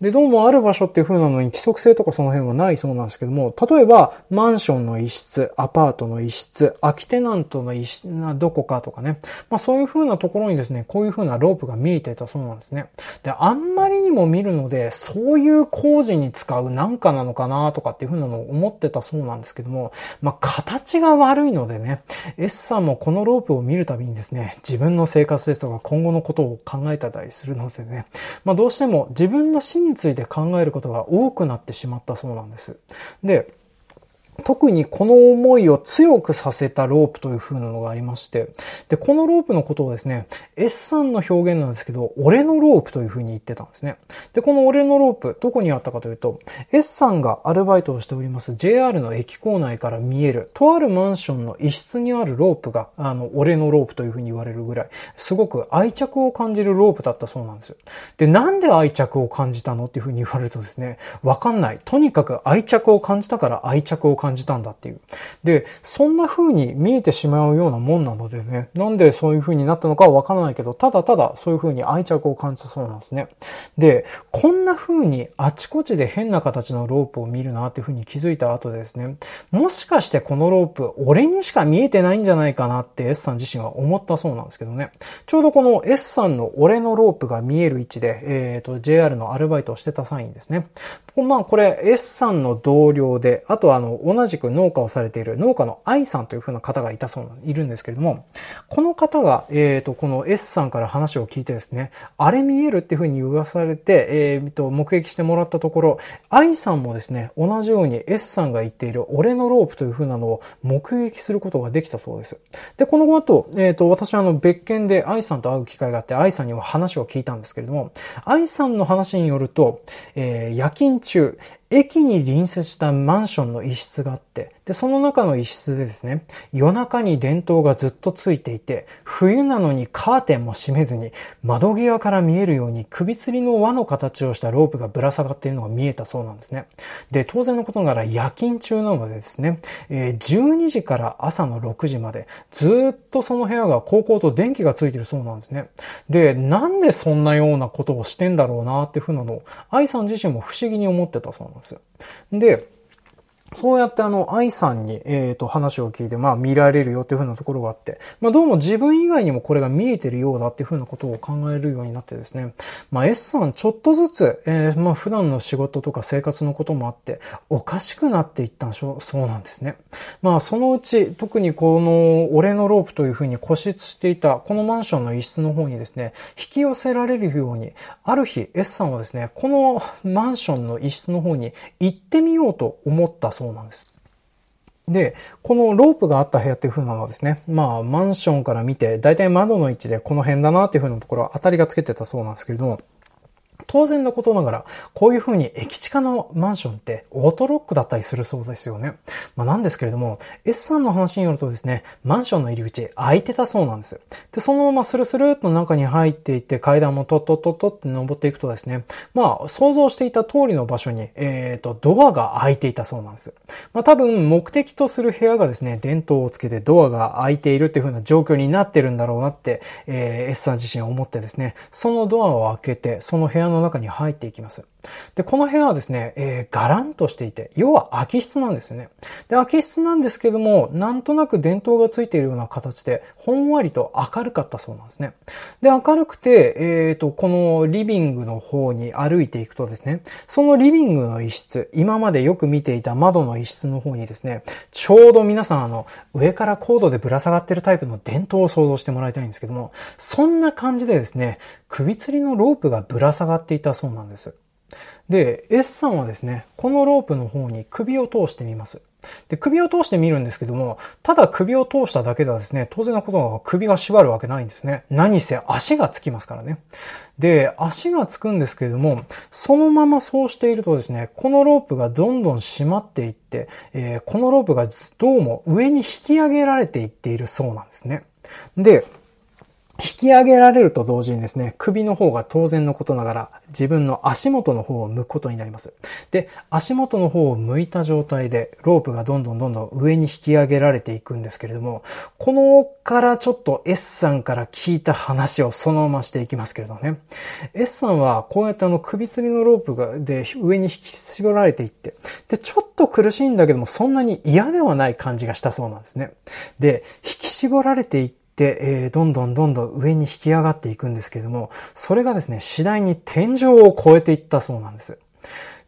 S1: で、どうもある場所っていう風なのに規則性とかその辺はないそうなんですけども、例えば、マンションの一室、アパートの一室、空きテナントの一室、どこかとかね。まあそういう風なところにですね、こういう風なロープが見えてたそうなんですね。で、あんまりにも見るので、そういう工事に使うなんかなのかなとかっていう風なのを思ってたそうなんですけども、まあ形が悪いのでね、S さんもこのロープを見るたびにですね、自分の生活ですとか今後のことを考えたりするのでね、まあどうしても自分の死について考えることが多くなってしまったそうなんです。で、特にこの思いを強くさせたロープという風なのがありまして、で、このロープのことをですね、S さんの表現なんですけど、俺のロープという風に言ってたんですね。で、この俺のロープ、どこにあったかというと、S さんがアルバイトをしております JR の駅構内から見える、とあるマンションの一室にあるロープが、あの、俺のロープという風に言われるぐらい、すごく愛着を感じるロープだったそうなんですよ。で、なんで愛着を感じたのっていう風に言われるとですね、わかんない。とにかく愛着を感じたから愛着を感じ感じたんだっていう。で、そんな風に見えてしまうようなもんなのでね、なんでそういう風になったのかはわからないけど、ただただそういう風に愛着を感じたそうなんですね。で、こんな風にあちこちで変な形のロープを見るなっていう風に気づいた後ですね、もしかしてこのロープ、俺にしか見えてないんじゃないかなって S さん自身は思ったそうなんですけどね。ちょうどこの S さんの俺のロープが見える位置で、えっ、ー、と、JR のアルバイトをしてた際にですね、まあこれ S さんの同僚で、あとあの、同じく農家をされている農家の愛さんという風な方がいたそうな、いるんですけれども、この方が、えっ、ー、と、この S さんから話を聞いてですね、あれ見えるっていう風に言わされて、えっ、ー、と、目撃してもらったところ、愛さんもですね、同じように S さんが言っている俺のロープという風なのを目撃することができたそうです。で、この後、えっ、ー、と、私はあの、別件で愛さんと会う機会があって、愛さんにも話を聞いたんですけれども、愛さんの話によると、えー、夜勤中、駅に隣接したマンションの一室があって、で、その中の一室でですね、夜中に電灯がずっとついていて、冬なのにカーテンも閉めずに、窓際から見えるように首吊りの輪の形をしたロープがぶら下がっているのが見えたそうなんですね。で、当然のことなら夜勤中なのでですね、えー、12時から朝の6時まで、ずっとその部屋が高校と電気がついているそうなんですね。で、なんでそんなようなことをしてんだろうなっていうふうなのを、愛さん自身も不思議に思ってたそうなんです。で、そうやってあの、愛さんに、えっ、と、話を聞いて、まあ、見られるよっていう風なところがあって、まあ、どうも自分以外にもこれが見えてるようだっていう風なことを考えるようになってですね、まあ、S さんちょっとずつ、えー、まあ、普段の仕事とか生活のこともあって、おかしくなっていったんしょ、そうなんですね。まあ、そのうち、特にこの、俺のロープという風に固執していた、このマンションの一室の方にですね、引き寄せられるように、ある日、S さんはですね、このマンションの一室の方に行ってみようと思ったそうそうなんです。で、このロープがあった部屋っていう風なのはですね、まあ、マンションから見て、だいたい窓の位置でこの辺だなっていう風なところは当たりがつけてたそうなんですけれども、当然のことながら、こういう風に駅地下のマンションってオートロックだったりするそうですよね。まあなんですけれども、S さんの話によるとですね、マンションの入り口開いてたそうなんです。で、そのままスルスルっと中に入っていって階段もトットットットって登っていくとですね、まあ想像していた通りの場所に、えっ、ー、と、ドアが開いていたそうなんです。まあ多分目的とする部屋がですね、電灯をつけてドアが開いているっていう風な状況になってるんだろうなって、えー、S さん自身思ってですね、そのドアを開けて、その部屋の中に入っていきます。で、この部屋はですね、えー、ガランとしていて、要は空き室なんですよね。で、空き室なんですけども、なんとなく電灯がついているような形で、ほんわりと明るかったそうなんですね。で、明るくて、えっ、ー、と、このリビングの方に歩いていくとですね、そのリビングの一室、今までよく見ていた窓の一室の方にですね、ちょうど皆さんあの、上からコードでぶら下がってるタイプの電灯を想像してもらいたいんですけども、そんな感じでですね、首吊りのロープがぶら下がっていたそうなんです。で、S さんはですね、このロープの方に首を通してみます。で、首を通してみるんですけども、ただ首を通しただけではですね、当然のことが首が縛るわけないんですね。何せ足がつきますからね。で、足がつくんですけれども、そのままそうしているとですね、このロープがどんどん締まっていって、えー、このロープがどうも上に引き上げられていっているそうなんですね。で、引き上げられると同時にですね、首の方が当然のことながら自分の足元の方を向くことになります。で、足元の方を向いた状態でロープがどんどんどんどん上に引き上げられていくんですけれども、このからちょっと S さんから聞いた話をそのまましていきますけれどね。S さんはこうやってあの首吊りのロープがで上に引き絞られていって、で、ちょっと苦しいんだけどもそんなに嫌ではない感じがしたそうなんですね。で、引き絞られていって、で、えー、どんどんどんどん上に引き上がっていくんですけれども、それがですね、次第に天井を超えていったそうなんです。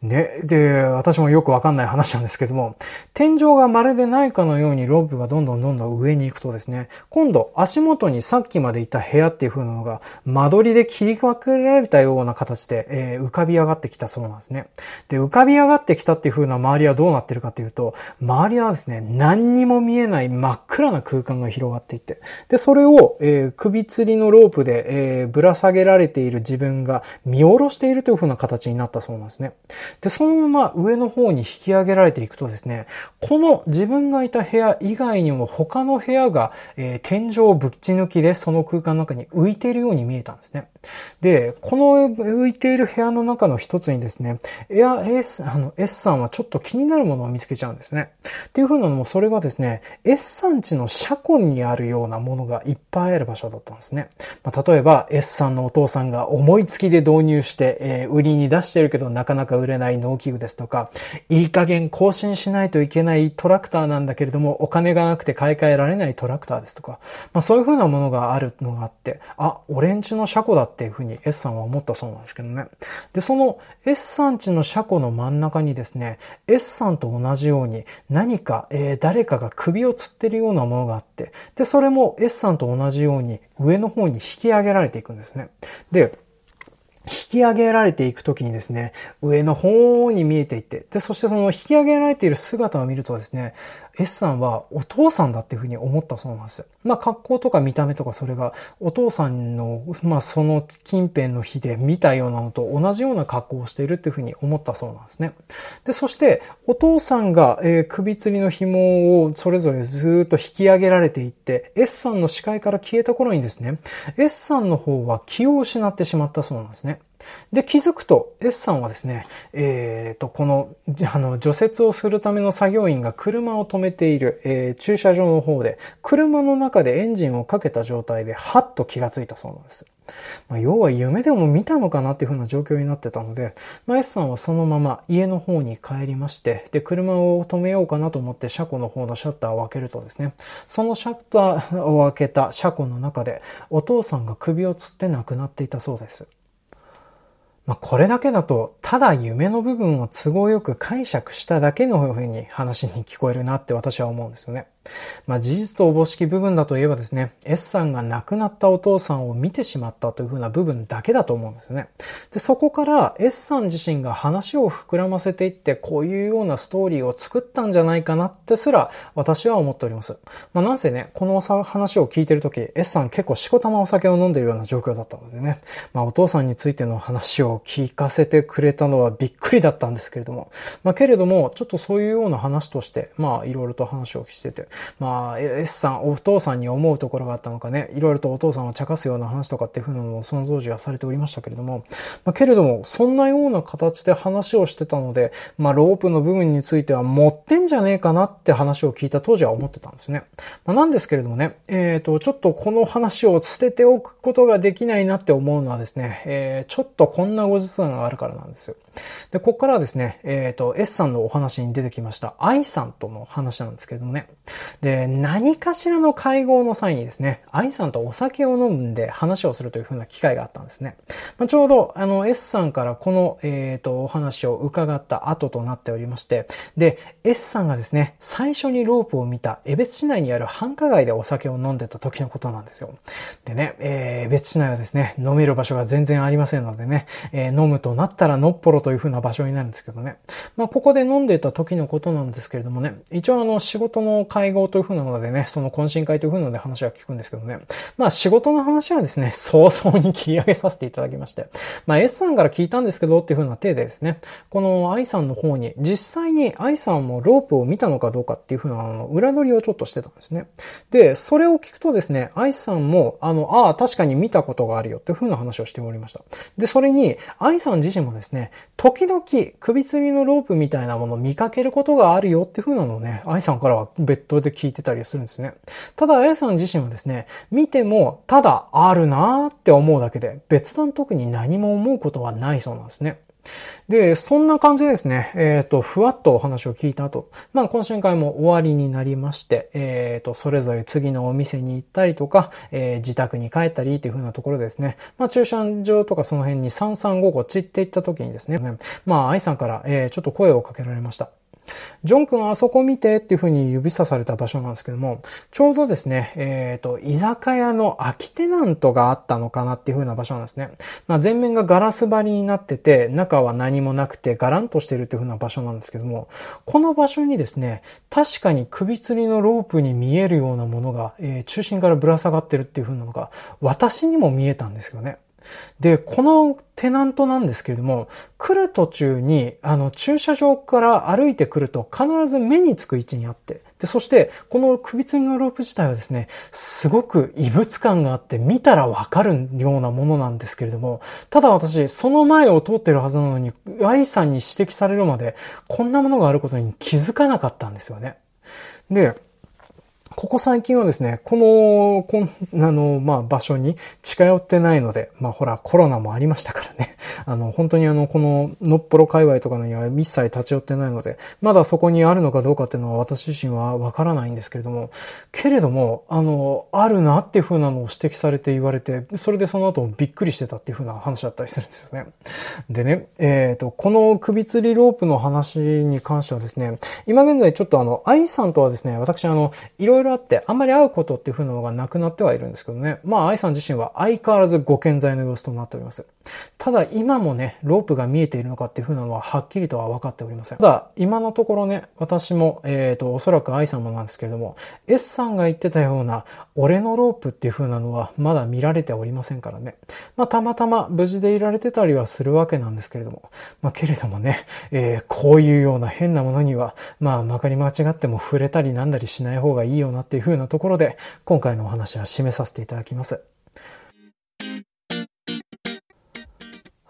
S1: ね、で、私もよくわかんない話なんですけども、天井がまるでないかのようにロープがどんどんどんどん上に行くとですね、今度足元にさっきまでいた部屋っていう風なのが間取りで切り分けられたような形で、えー、浮かび上がってきたそうなんですね。で、浮かび上がってきたっていう風な周りはどうなってるかというと、周りはですね、何にも見えない真っ暗な空間が広がっていて、で、それを、えー、首吊りのロープで、えー、ぶら下げられている自分が見下ろしているという風な形になったそうなんですね。で、そのまま上の方に引き上げられていくとですね、この自分がいた部屋以外にも他の部屋が、えー、天井をぶっち抜きでその空間の中に浮いているように見えたんですね。で、この浮いている部屋の中の一つにですね、エア S、あの S さんはちょっと気になるものを見つけちゃうんですね。っていう風なのもそれがですね、S さんちの車庫にあるようなものがいっぱいある場所だったんですね。まあ、例えば S さんのお父さんが思いつきで導入して、えー、売りに出してるけどなかなか売れない農機具ですとか、いい加減更新しないといけないトラクターなんだけれども、お金がなくて買い替えられないトラクターですとか、まあそういう風なものがあるのがあって、あ、オレンジの車庫だったっていう風に S さんは思ったそうなんですけどね。で、その S さんちの車庫の真ん中にですね、S さんと同じように何か、えー、誰かが首を吊ってるようなものがあって、で、それも S さんと同じように上の方に引き上げられていくんですね。で、引き上げられていくときにですね、上の方に見えていって、で、そしてその引き上げられている姿を見るとですね、S さんはお父さんだっていうふうに思ったそうなんですよ。まあ格好とか見た目とかそれがお父さんの、まあその近辺の日で見たようなのと同じような格好をしているっていうふうに思ったそうなんですね。で、そしてお父さんが、えー、首吊りの紐をそれぞれずっと引き上げられていって、S さんの視界から消えた頃にですね、S さんの方は気を失ってしまったそうなんですね。で、気づくと、S さんはですね、えっ、ー、と、この、あの、除雪をするための作業員が車を止めている、えー、駐車場の方で、車の中でエンジンをかけた状態で、はっと気がついたそうなんです。まあ、要は夢でも見たのかなっていう風な状況になってたので、まあ、S さんはそのまま家の方に帰りまして、で、車を止めようかなと思って車庫の方のシャッターを開けるとですね、そのシャッターを開けた車庫の中で、お父さんが首をつって亡くなっていたそうです。まあ、これだけだと、ただ夢の部分を都合よく解釈しただけのふうに話に聞こえるなって私は思うんですよね。まあ、事実とおぼしき部分だといえばですね、S さんが亡くなったお父さんを見てしまったというふうな部分だけだと思うんですよね。で、そこから S さん自身が話を膨らませていって、こういうようなストーリーを作ったんじゃないかなってすら、私は思っております。まあ、なんせね、この話を聞いてるとき、S さん結構しこたまお酒を飲んでるような状況だったのでね、まあ、お父さんについての話を聞かせてくれたのはびっくりだったんですけれども、まあ、けれども、ちょっとそういうような話として、まあ、いろいろと話をしてて、まあ、S さん、お父さんに思うところがあったのかね、いろいろとお父さんを茶化すような話とかっていうふうなのもその当時はされておりましたけれども、まあ、けれども、そんなような形で話をしてたので、まあ、ロープの部分については持ってんじゃねえかなって話を聞いた当時は思ってたんですよね。まあ、なんですけれどもね、えっ、ー、と、ちょっとこの話を捨てておくことができないなって思うのはですね、えー、ちょっとこんな後日談があるからなんですよ。で、ここからはですね、えっ、ー、と、S さんのお話に出てきました、愛さんとの話なんですけれどもね。で、何かしらの会合の際にですね、愛さんとお酒を飲んで話をするという風な機会があったんですね。まあ、ちょうど、あの、S さんからこの、えっ、ー、と、お話を伺った後となっておりまして、で、S さんがですね、最初にロープを見た江別市内にある繁華街でお酒を飲んでた時のことなんですよ。でね、えー、江別市内はですね、飲める場所が全然ありませんのでね、えー、飲むとなったらのっぽろという風な場所になるんですけどね。まあ、ここで飲んでた時のことなんですけれどもね、一応あの、仕事の会合という風なのでね、その懇親会という風なので話は聞くんですけどね。まあ、仕事の話はですね、早々に切り上げさせていただきまして。まあ、S さんから聞いたんですけどっていう風な体でですね、この愛さんの方に、実際に愛さんもロープを見たのかどうかっていう風なあの裏取りをちょっとしてたんですね。で、それを聞くとですね、愛さんも、あの、ああ、確かに見たことがあるよっていう風な話をしておりました。で、それに、愛さん自身もですね、時々首吊りのロープみたいなものを見かけることがあるよって風なのをね、愛さんからは別途で聞いてたりするんですね。ただ、愛さん自身はですね、見ても、ただあるなーって思うだけで、別段特に何も思うことはないそうなんですね。で、そんな感じでですね、えっ、ー、と、ふわっとお話を聞いた後、まあ、懇親会も終わりになりまして、えっ、ー、と、それぞれ次のお店に行ったりとか、えー、自宅に帰ったりっていう風なところですね、まあ、駐車場とかその辺に3355散っていった時にですね、まあ、愛さんから、えー、ちょっと声をかけられました。ジョン君あそこ見てっていう風に指さされた場所なんですけども、ちょうどですね、えっ、ー、と、居酒屋の空きテナントがあったのかなっていう風な場所なんですね。まあ、前面がガラス張りになってて、中は何もなくてガランとしてるっていう風な場所なんですけども、この場所にですね、確かに首吊りのロープに見えるようなものが、えー、中心からぶら下がってるっていう風なのが、私にも見えたんですよね。で、このテナントなんですけれども、来る途中に、あの、駐車場から歩いてくると必ず目につく位置にあって、で、そして、この首吊りのロープ自体はですね、すごく異物感があって、見たらわかるようなものなんですけれども、ただ私、その前を通ってるはずなのに、愛さんに指摘されるまで、こんなものがあることに気づかなかったんですよね。で、ここ最近はですね、この、こん、あの、まあ、場所に近寄ってないので、まあ、ほら、コロナもありましたからね。あの、本当にあの、この、のっぽろ界隈とかには一切立ち寄ってないので、まだそこにあるのかどうかっていうのは私自身はわからないんですけれども、けれども、あの、あるなっていう風なのを指摘されて言われて、それでその後びっくりしてたっていう風な話だったりするんですよね。でね、えっ、ー、と、この首吊りロープの話に関してはですね、今現在ちょっとあの、愛さんとはですね、私あの、いろいろろあって、あんまり会うことっていう風なのがなくなってはいるんですけどね。まあ、愛さん自身は相変わらずご健在の様子となっております。ただ、今もね、ロープが見えているのかっていう風なのははっきりとは分かっておりません。ただ、今のところね、私も、えっ、ー、と、おそらく愛さんもなんですけれども、S さんが言ってたような、俺のロープっていう風なのはまだ見られておりませんからね。まあ、たまたま無事でいられてたりはするわけなんですけれども。まあ、けれどもね、えー、こういうような変なものには、まあ、まかり間違っても触れたりなんだりしない方がいいよなっていうふうなところで、今回のお話は締めさせていただきます。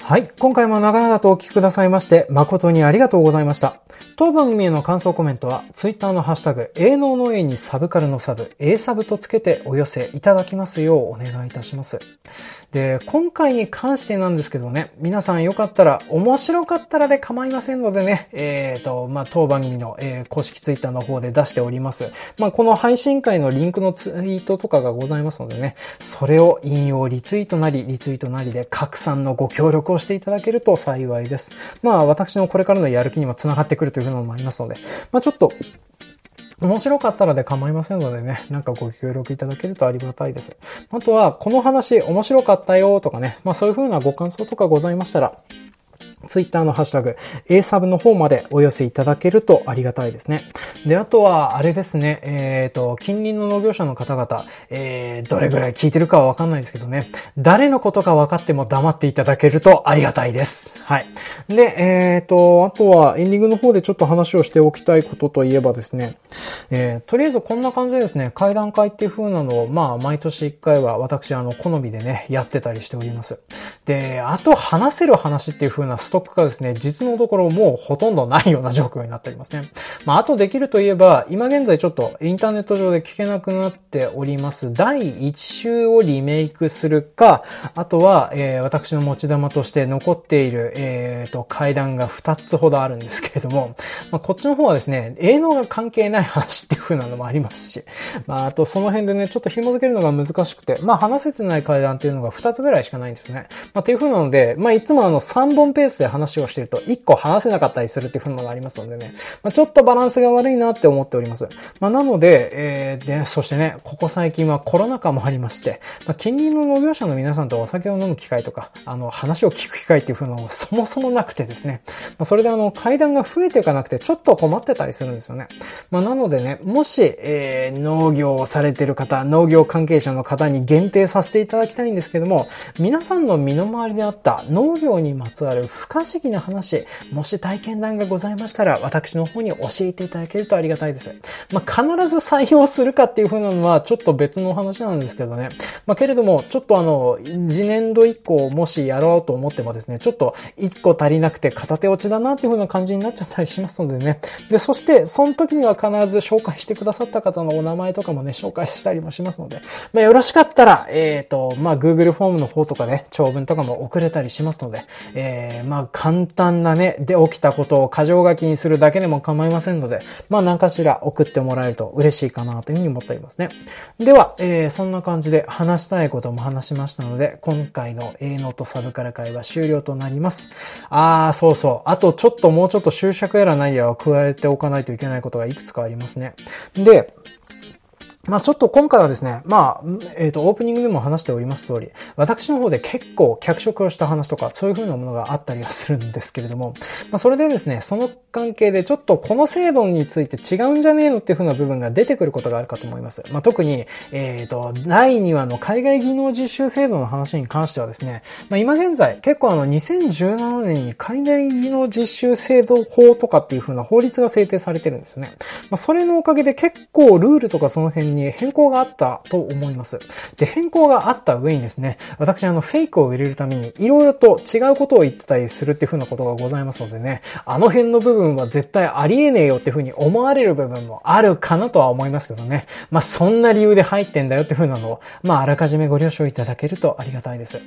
S1: はい。今回も長々とお聞きくださいまして、誠にありがとうございました。当番組への感想コメントは、ツイッターのハッシュタグ、営農の A にサブカルのサブ、A サブとつけてお寄せいただきますようお願いいたします。で、今回に関してなんですけどね、皆さんよかったら、面白かったらで構いませんのでね、えっ、ー、と、まあ、当番組の、えー、公式ツイッターの方で出しております。まあ、この配信会のリンクのツイートとかがございますのでね、それを引用リツイートなり、リツイートなりで拡散のご協力をしていただけると幸いです。まあ、私のこれからのやる気にも繋がってくるというのもありますので、まあ、ちょっと、面白かったらで構いませんのでね、なんかご協力いただけるとありがたいです。あとは、この話面白かったよとかね、まあそういう風なご感想とかございましたら、ツイッターのハッシュタグ、A サブの方までお寄せいただけるとありがたいですね。で、あとは、あれですね、えっ、ー、と、近隣の農業者の方々、えー、どれぐらい聞いてるかはわかんないですけどね、誰のことか分かっても黙っていただけるとありがたいです。はい。で、えっ、ー、と、あとは、エンディングの方でちょっと話をしておきたいことといえばですね、えー、とりあえずこんな感じでですね、会談会っていう風なのを、まあ、毎年1回は私、あの、好みでね、やってたりしております。で、あと話せる話っていう風なストックがですね、実のところもうほとんどないような状況になっておりますね。まあ、あとできるといえば、今現在ちょっとインターネット上で聞けなくなっております、第1週をリメイクするか、あとは、えー、私の持ち玉として残っている、えー、と、階段が2つほどあるんですけれども、まあ、こっちの方はですね、営農が関係ない話っていう風なのもありますし、まあ、あとその辺でね、ちょっと紐付けるのが難しくて、まあ、話せてない階段っていうのが2つぐらいしかないんですね。まあ、っていう風なので、まあ、いつもあの3本ペースで話をしてると1個話せなかったりするっていう風なのがありますのでね、まあ、ちょっとバランスが悪いなって思っております。まあ、なので、えー、で、そしてね、ここ最近はコロナ禍もありまして、まあ、近隣の農業者の皆さんとお酒を飲む機会とか、あの、話を聞く機会っていう風なのが そもそもなくてですね、まあ、それであの、階段が増えていかなくて、ちょっと困ってたりするんですよね。まあ、なのでね、もし、えー、農業をされてる方、農業関係者の方に限定させていただきたいんですけども、皆さんの身の回りであった農業にまつわる不可思議な話、もし体験談がございましたら、私の方に教えていただけるとありがたいです。まあ、必ず採用するかっていう風なのは、ちょっと別の話なんですけどね。まあ、けれども、ちょっとあの、次年度以降、もしやろうと思ってもですね、ちょっと一個足りなくて片手落ちだなっていう風な感じになっちゃったりしますのでね。で、そして、その時には必ず紹介してくださった方のお名前とかもね、紹介したりもしますので、まあ、よろしかったら、えっ、ー、と、まあ、Google フォームの方とかね、長文とかも送れたりしますので、えー、まあ、ま簡単なね、で起きたことを箇条書きにするだけでも構いませんので、まあ、何かしら送ってもらえると嬉しいかなというふうに思っておりますね。では、えー、そんな感じで話したいことも話しましたので、今回の A ノートサブカル会は終了となります。あー、そうそう。あとちょっともうちょっと終釈やらないやを加えておかないといけないことがいくつかありますね。で、まあちょっと今回はですね、まあ、えっ、ー、と、オープニングでも話しております通り、私の方で結構脚色をした話とか、そういう風なものがあったりはするんですけれども、まあそれでですね、その関係でちょっとこの制度について違うんじゃねえのっていう風な部分が出てくることがあるかと思います。まあ特に、えっ、ー、と、第2話の海外技能実習制度の話に関してはですね、まあ今現在、結構あの2017年に海外技能実習制度法とかっていう風な法律が制定されてるんですよね。まあそれのおかげで結構ルールとかその辺に変更があったと思います。で、変更があった上にですね、私あのフェイクを入れるために色々と違うことを言ってたりするっていう風なことがございますのでね、あの辺の部分は絶対ありえねえよっていう風に思われる部分もあるかなとは思いますけどね。まあそんな理由で入ってんだよっていう風なのを、まああらかじめご了承いただけるとありがたいです。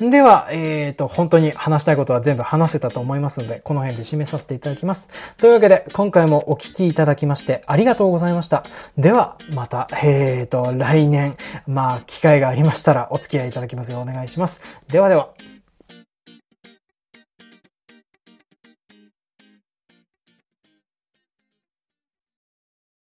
S1: では、えっ、ー、と、本当に話したいことは全部話せたと思いますので、この辺で締めさせていただきます。というわけで、今回もお聞きいただきましてありがとうございました。では、また、えー、と、来年、まあ、機会がありましたらお付き合いいただきますようお願いします。ではでは。